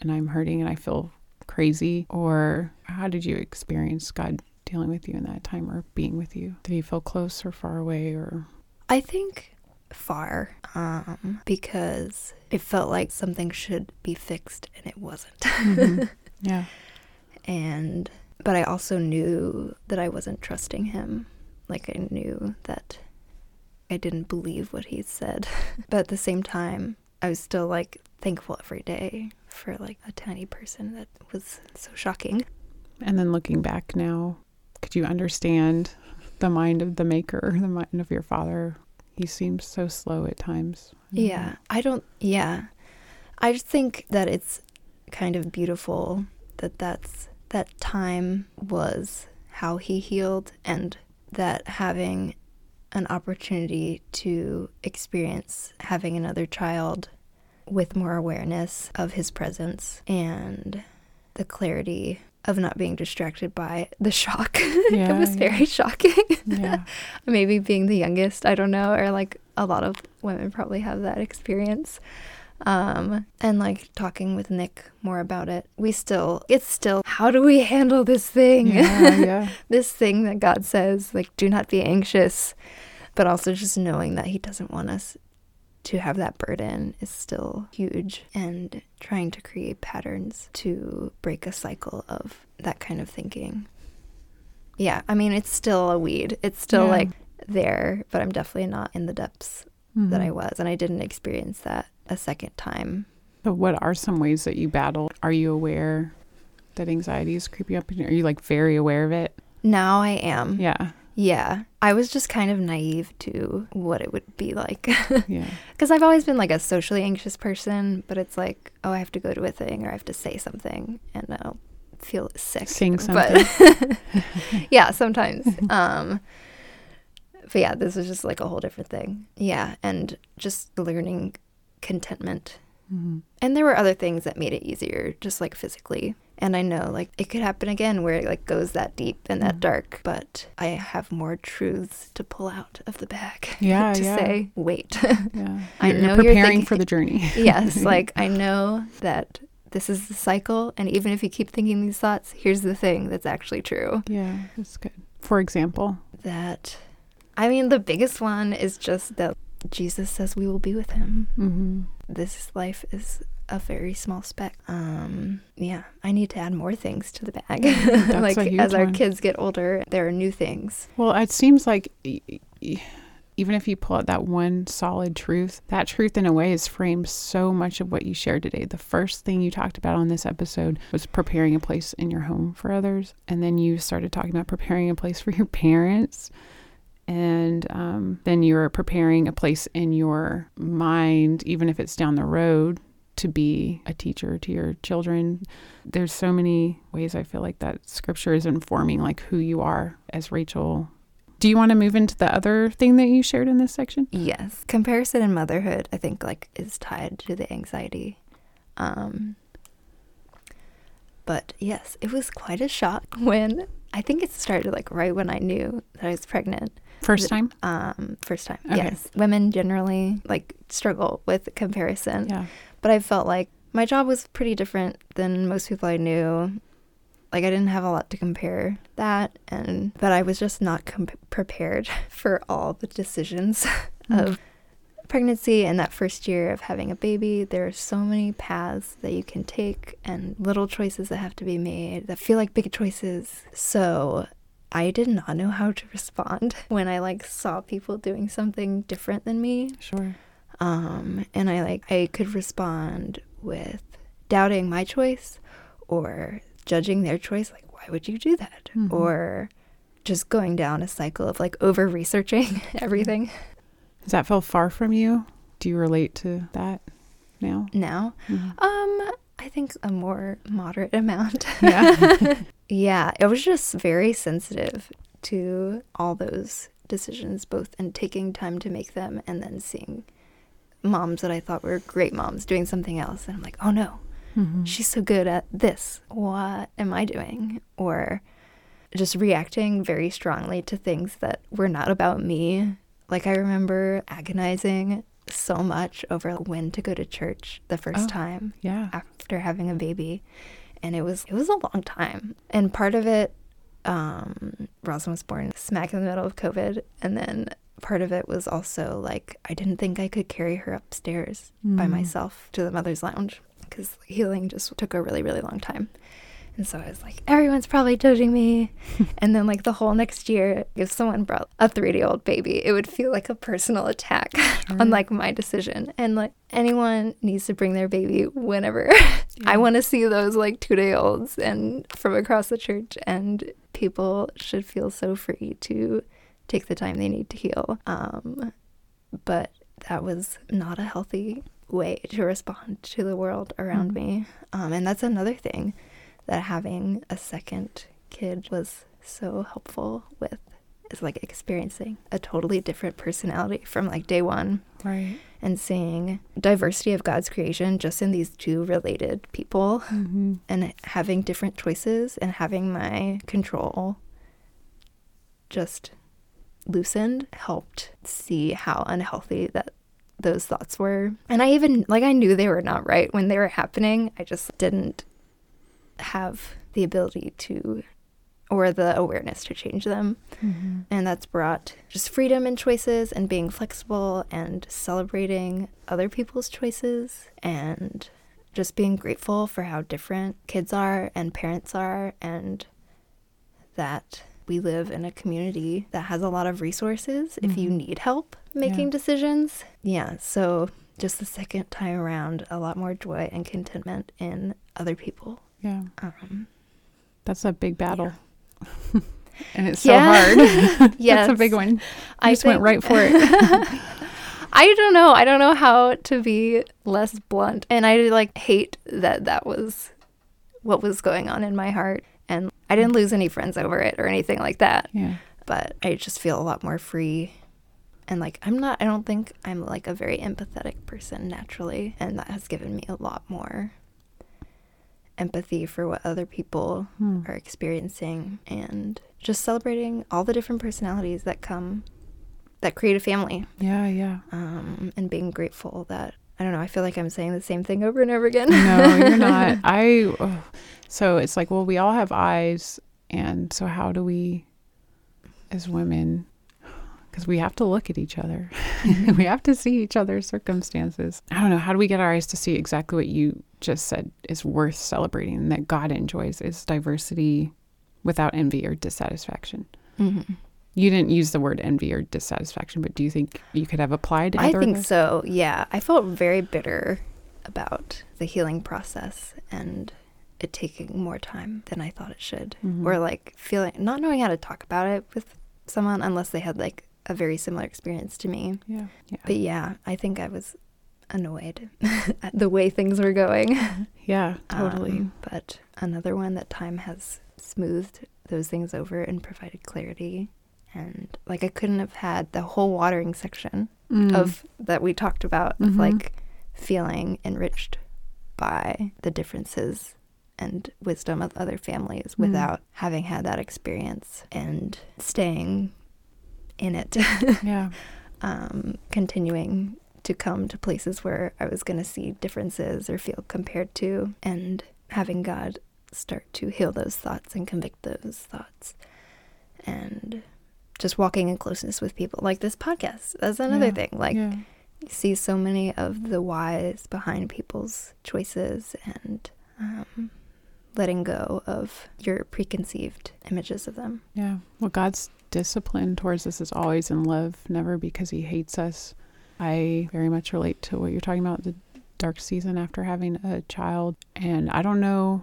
Speaker 1: and I'm hurting and I feel crazy? Or how did you experience God dealing with you in that time or being with you? Did he feel close or far away or?
Speaker 2: I think far um, because it felt like something should be fixed and it wasn't. *laughs*
Speaker 1: Yeah.
Speaker 2: And but I also knew that I wasn't trusting him. Like I knew that I didn't believe what he said. *laughs* but at the same time, I was still like thankful every day for like a tiny person that was so shocking.
Speaker 1: And then looking back now, could you understand the mind of the maker, the mind of your father? He seems so slow at times.
Speaker 2: Yeah, I don't. Yeah, I just think that it's kind of beautiful that that's that time was how he healed, and that having an opportunity to experience having another child with more awareness of his presence and the clarity of not being distracted by the shock. *laughs* it
Speaker 1: Yeah,
Speaker 2: was
Speaker 1: yeah.
Speaker 2: very shocking *laughs*
Speaker 1: Yeah.
Speaker 2: maybe being the youngest i don't know or like a lot of women probably have that experience um and like talking with nick more about it. We still it's still how do we handle this thing?
Speaker 1: Yeah. *laughs* Yeah.
Speaker 2: this thing that god says like do not be anxious. But also just knowing that he doesn't want us to have that burden is still huge. And trying to create patterns to break a cycle of that kind of thinking. Yeah i mean it's still a weed. It's still
Speaker 1: Yeah.
Speaker 2: like there but i'm definitely not in the depths that i was. And i didn't experience that a second time
Speaker 1: So, what are some ways that you battle? Are you aware that anxiety is creeping up? Are you like very aware of it?
Speaker 2: now i am
Speaker 1: Yeah.
Speaker 2: yeah i was just kind of naive to what it would be like *laughs*
Speaker 1: Yeah.
Speaker 2: Because I've always been like a socially anxious person, but it's like, oh, I have to go to a thing or I have to say something and I'll feel sick.
Speaker 1: Sing
Speaker 2: But *laughs* *laughs* yeah, sometimes. um, but yeah, this was just like a whole different thing. Yeah, and just learning contentment.
Speaker 1: Mhm.
Speaker 2: And there were other things that made it easier, just like physically. And I know like it could happen again where it like goes that deep and that
Speaker 1: Mhm.
Speaker 2: dark, but I have more truths to pull out of the bag. *laughs*
Speaker 1: Yeah,
Speaker 2: to
Speaker 1: yeah.
Speaker 2: say, wait.
Speaker 1: Yeah. *laughs*
Speaker 2: I
Speaker 1: You're,
Speaker 2: know
Speaker 1: you're
Speaker 2: you're
Speaker 1: preparing
Speaker 2: thinking-
Speaker 1: for the journey. *laughs*
Speaker 2: yes, like I know that this is the cycle, and even if you keep thinking these thoughts, here's the thing that's actually true.
Speaker 1: yeah, that's good. For example,
Speaker 2: That, I mean, the biggest one is just that Jesus says we will be with him.
Speaker 1: hmm
Speaker 2: This life is a very small speck. Um, yeah, I need to add more things to the bag. *laughs* Like as our
Speaker 1: one.
Speaker 2: kids get older, there are new things.
Speaker 1: well, it seems like even if you pull out that one solid truth, that truth in a way is framed so much of what you shared today. The first thing you talked about on this episode was preparing a place in your home for others. And then you started talking about preparing a place for your *laughs* parents. And um, then you're preparing a place in your mind, even if it's down the road, to be a teacher to your children. There's so many ways I feel like that scripture is informing like who you are as Rachel. Do you want to move into the other thing that you shared in this section?
Speaker 2: Yes, comparison and motherhood, I think, like is tied to the anxiety. Um, but yes, it was quite a shock *laughs* when I think it started like right when I knew that I was pregnant.
Speaker 1: First time?
Speaker 2: Um, first time.
Speaker 1: Okay.
Speaker 2: Yes, women generally like struggle with comparison.
Speaker 1: Yeah.
Speaker 2: but I felt like my job was pretty different than most people I knew. Like I didn't have a lot to compare that, and but I was just not com- prepared *laughs* for all the decisions *laughs* of pregnancy and that first year of having a baby. There are so many paths that you can take, and little choices that have to be made that feel like big choices. So I did not know how to respond *laughs* when I like saw people doing something different than me
Speaker 1: Sure.
Speaker 2: um and i like i could respond with doubting my choice or judging their choice like why would you do that
Speaker 1: Mhm.
Speaker 2: or just going down a cycle of like over researching *laughs* everything
Speaker 1: Does that feel far from you? Do you relate to that now?
Speaker 2: now
Speaker 1: Mhm.
Speaker 2: um i think a more moderate amount
Speaker 1: Yeah. *laughs*
Speaker 2: yeah it was just very sensitive to all those decisions both in taking time to make them and then seeing moms that i thought were great moms doing something else and i'm like oh no
Speaker 1: Mhm.
Speaker 2: she's so good at this. What am I doing? Or just reacting very strongly to things that were not about me. Like I remember agonizing so much over when to go to church the first
Speaker 1: Oh.
Speaker 2: time
Speaker 1: yeah.
Speaker 2: after having a baby. And it was it was a long time. And part of it um Roslyn was born smack in the middle of COVID and then part of it was also like I didn't think I could carry her upstairs by
Speaker 1: Mm.
Speaker 2: myself to the mother's lounge because healing just took a really really long time. And so I was like, everyone's probably judging me. *laughs* and then, like, the whole next year, if someone brought a three day old baby, it would feel like a personal attack *laughs* on, like, my decision. And, like, anyone needs to bring their baby whenever. *laughs* I want to see those, like, two day olds and from across the church. And people should feel so free to take the time they need to heal. Um, but that was not a healthy way to respond to the world around
Speaker 1: Mhm.
Speaker 2: me. Um, and that's another thing that having a second kid was so helpful with is like experiencing a totally different personality from like day one
Speaker 1: Right.
Speaker 2: and seeing diversity of God's creation just in these two related people
Speaker 1: Mm-hmm.
Speaker 2: and having different choices and having my control just loosened helped see how unhealthy that those thoughts were. And I even like I knew they were not right when they were happening. I just didn't have the ability to or the awareness to change them.
Speaker 1: Mm-hmm.
Speaker 2: And that's brought just freedom in choices and being flexible and celebrating other people's choices and just being grateful for how different kids are and parents are and that we live in a community that has a lot of resources if you
Speaker 1: Mhm.
Speaker 2: need help making
Speaker 1: Yeah.
Speaker 2: decisions. Yeah, so just the second time around, a lot more joy and contentment in other people.
Speaker 1: Yeah.
Speaker 2: Um,
Speaker 1: That's a big battle. *laughs* and it's so
Speaker 2: Yeah.
Speaker 1: hard. Yeah. *laughs* That's a big one.
Speaker 2: I
Speaker 1: I just went right for it. *laughs*
Speaker 2: I don't know. I don't know how to be less blunt. And I like hate that that was what was going on in my heart. And I didn't lose any friends over it or anything like that.
Speaker 1: yeah.
Speaker 2: But I just feel a lot more free. And like, I'm not, I don't think I'm like a very empathetic person naturally. And that has given me a lot more empathy for what other people
Speaker 1: Hmm.
Speaker 2: are experiencing and just celebrating all the different personalities that come, that create a family
Speaker 1: Yeah. Yeah.
Speaker 2: um, and being grateful that I don't know. I feel like I'm saying the same thing over and over again.
Speaker 1: No, you're not. *laughs* I. oh. So it's like, well, we all have eyes, and so how do we, as women, because we have to look at each other, *laughs* *laughs* we have to see each other's circumstances. I don't know. How do we get our eyes to see exactly what you just said is worth celebrating and that God enjoys is diversity without envy or dissatisfaction?
Speaker 2: Mhm.
Speaker 1: You didn't use the word envy or dissatisfaction, but do you think you could have applied?
Speaker 2: I think so. Yeah, I felt very bitter about the healing process and it taking more time than I thought it should,
Speaker 1: Mhm.
Speaker 2: or like feeling not knowing how to talk about it with someone unless they had like a very similar experience to me.
Speaker 1: Yeah. Yeah.
Speaker 2: But yeah, I think I was annoyed *laughs* at the way things were going. *laughs*
Speaker 1: yeah. Totally.
Speaker 2: Um, but another one that time has smoothed those things over and provided clarity. And like I couldn't have had the whole watering section
Speaker 1: Mm.
Speaker 2: of that we talked about of
Speaker 1: Mhm.
Speaker 2: like feeling enriched by the differences and wisdom of other families
Speaker 1: Mm.
Speaker 2: without having had that experience and staying in it
Speaker 1: yeah. *laughs*
Speaker 2: um, continuing to come to places where I was going to see differences or feel compared to, and having God start to heal those thoughts and convict those thoughts, and just walking in closeness with people like this podcast. That's another
Speaker 1: Yeah.
Speaker 2: thing. Like,
Speaker 1: yeah.
Speaker 2: you see so many of the whys behind people's choices and um, letting go of your preconceived images of them.
Speaker 1: Yeah. Well, God's discipline towards us is always in love, never because he hates us. I very much relate to what you're talking about the dark season after having a child. And I don't know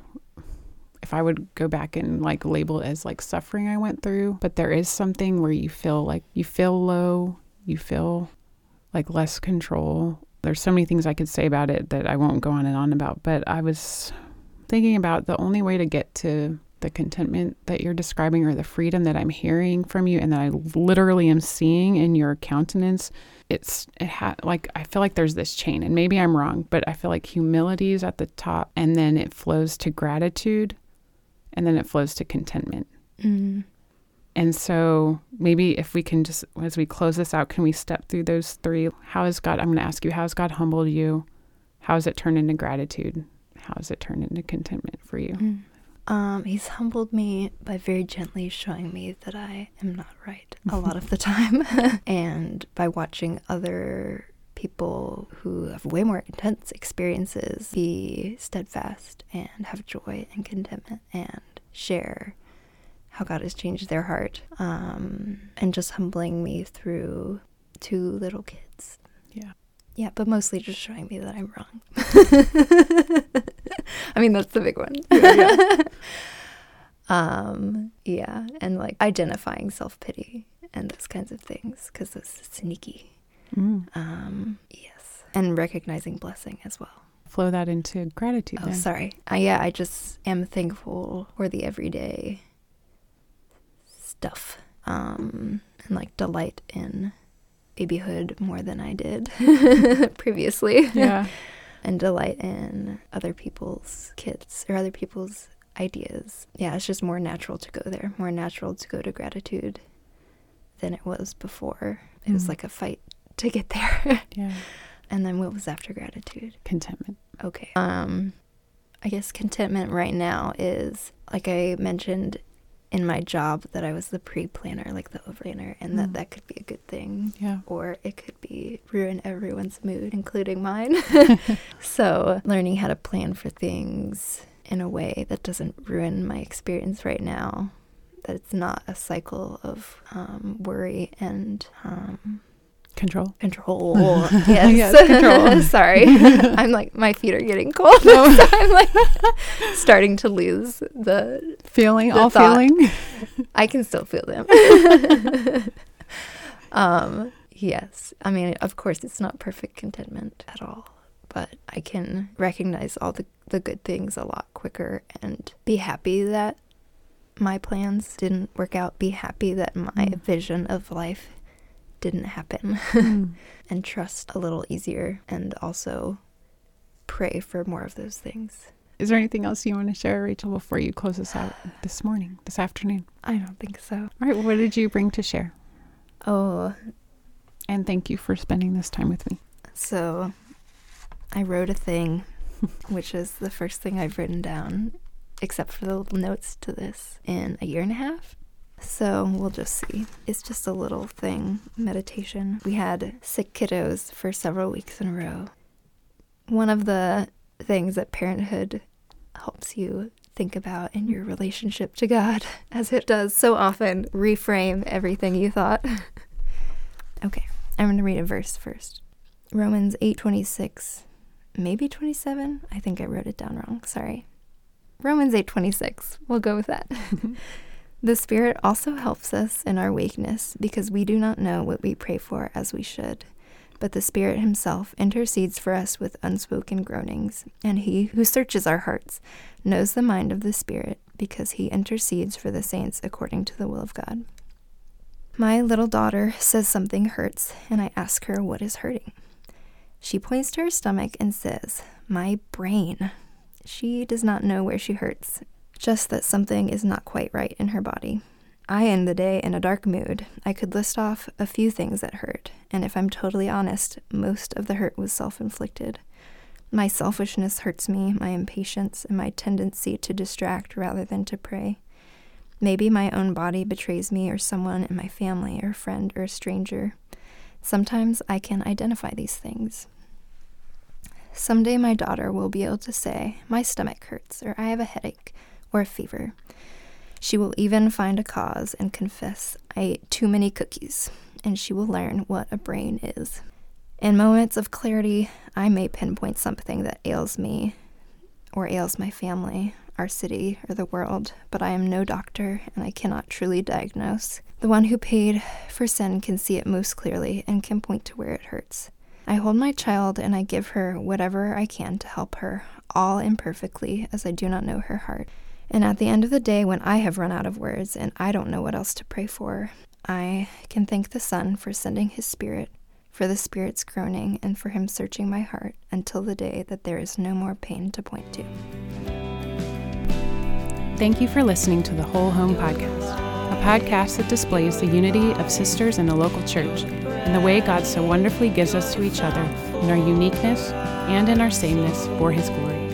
Speaker 1: if I would go back and like label it as like suffering I went through, but there is something where you feel like you feel low, you feel like less control. There's so many things I could say about it that I won't go on and on about, but I was thinking about the only way to get to the contentment that you're describing or the freedom that I'm hearing from you and that I literally am seeing in your countenance it's it had like I feel like there's this chain and maybe I'm wrong but I feel like humility is at the top and then it flows to gratitude and then it flows to contentment.
Speaker 2: Mm.
Speaker 1: and so maybe if we can just as we close this out can we step through those three? How has God I'm going to ask you how has God humbled you? How has it turned into gratitude? How has it turned into contentment for you?
Speaker 2: Mm. Um, he's humbled me by very gently showing me that I am not right a lot of the time, *laughs* and by watching other people who have way more intense experiences be steadfast and have joy and contentment and share how God has changed their heart, um, and just humbling me through two little kids.
Speaker 1: Yeah.
Speaker 2: Yeah, but mostly just showing me that I'm wrong. *laughs* I mean, that's the big one. *laughs* um, yeah, and like identifying self pity and those kinds of things because it's sneaky.
Speaker 1: Mm.
Speaker 2: Um, yes, and recognizing blessing as well.
Speaker 1: flow that into gratitude
Speaker 2: Oh,
Speaker 1: then.
Speaker 2: sorry. Uh, yeah, I just am thankful for the everyday stuff um, and like delight in babyhood more than I did *laughs* previously.
Speaker 1: yeah *laughs*
Speaker 2: and delight in other people's kids or other people's ideas. Yeah, it's just more natural to go there, more natural to go to gratitude than it was before. It was
Speaker 1: Mm.
Speaker 2: like a fight to get there. *laughs*
Speaker 1: yeah
Speaker 2: and then what was after gratitude?
Speaker 1: contentment
Speaker 2: Okay. Um I guess contentment right now is like I mentioned in my job that I was the pre-planner, like the over-planner, and that
Speaker 1: Mm.
Speaker 2: that could be a good thing
Speaker 1: yeah
Speaker 2: or it could be ruin everyone's mood, including mine. *laughs* *laughs* so, learning how to plan for things in a way that doesn't ruin my experience right now, that it's not a cycle of um, worry and um,
Speaker 1: control
Speaker 2: control. *laughs* yes,
Speaker 1: Yes, control. *laughs*
Speaker 2: Sorry, *laughs* I'm like my feet are getting cold. so I'm like starting to lose the.
Speaker 1: feeling
Speaker 2: The
Speaker 1: all
Speaker 2: thought.
Speaker 1: feeling
Speaker 2: I can still feel them. um, yes, I mean, of course, it's not perfect contentment at all, but I can recognize all the the good things a lot quicker and be happy that my plans didn't work out. Be happy that my
Speaker 1: Mm.
Speaker 2: vision of life didn't happen. *laughs*
Speaker 1: Mm.
Speaker 2: and trust a little easier and also pray for more of those things.
Speaker 1: is there anything else you want to share rachel before you close us out *sighs* this morning this afternoon
Speaker 2: I don't think so.
Speaker 1: all right what did you bring to share
Speaker 2: Oh,
Speaker 1: and thank you for spending this time with me
Speaker 2: so I wrote a thing, *laughs* which is the first thing I've written down, except for the little notes to this, in a year and a half. So we'll just see. It's just a little thing, meditation. We had sick kiddos for several weeks in a row. One of the things that parenthood helps you think about in your relationship to God, *laughs* as it does so often, reframe everything you thought. *laughs* okay, I'm going to read a verse first. Romans 8:26, maybe 27. I think I wrote it down wrong. Sorry. Romans 8:26. We'll go with that. Mm-hmm. *laughs* the Spirit also helps us in our weakness because we do not know what we pray for as we should. But the Spirit Himself intercedes for us with unspoken groanings, and He who searches our hearts knows the mind of the Spirit because He intercedes for the saints according to the will of God. My little daughter says something hurts, and I ask her what is hurting. She points to her stomach and says, My brain. She does not know where she hurts, just that something is not quite right in her body. I end the day in a dark mood. I could list off a few things that hurt, and if I'm totally honest, most of the hurt was self inflicted. My selfishness hurts me, my impatience, and my tendency to distract rather than to pray. Maybe my own body betrays me, or someone in my family, or friend, or a stranger. Sometimes I can identify these things. Someday my daughter will be able to say, My stomach hurts, or I have a headache, or fever. She will even find a cause and confess, I ate too many cookies, and she will learn what a brain is. In moments of clarity, I may pinpoint something that ails me or ails my family, our city, or the world, but I am no doctor and I cannot truly diagnose. The one who paid for sin can see it most clearly and can point to where it hurts. I hold my child and I give her whatever I can to help her, all imperfectly, as I do not know her heart. And at the end of the day, when I have run out of words and I don't know what else to pray for, I can thank the Son for sending His Spirit, for the Spirit's groaning, and for Him searching my heart until the day that there is no more pain to point to.
Speaker 1: Thank you for listening to the Whole Home Podcast, a podcast that displays the unity of sisters in the local church and the way God so wonderfully gives us to each other in our uniqueness and in our sameness for His glory.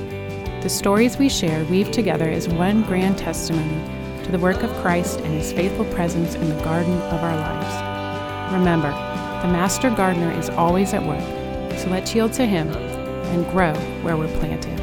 Speaker 1: The stories we share weave together as one grand testimony to the work of Christ and His faithful presence in the garden of our lives. Remember, the Master Gardener is always at work, so let's yield to Him and grow where we're planted.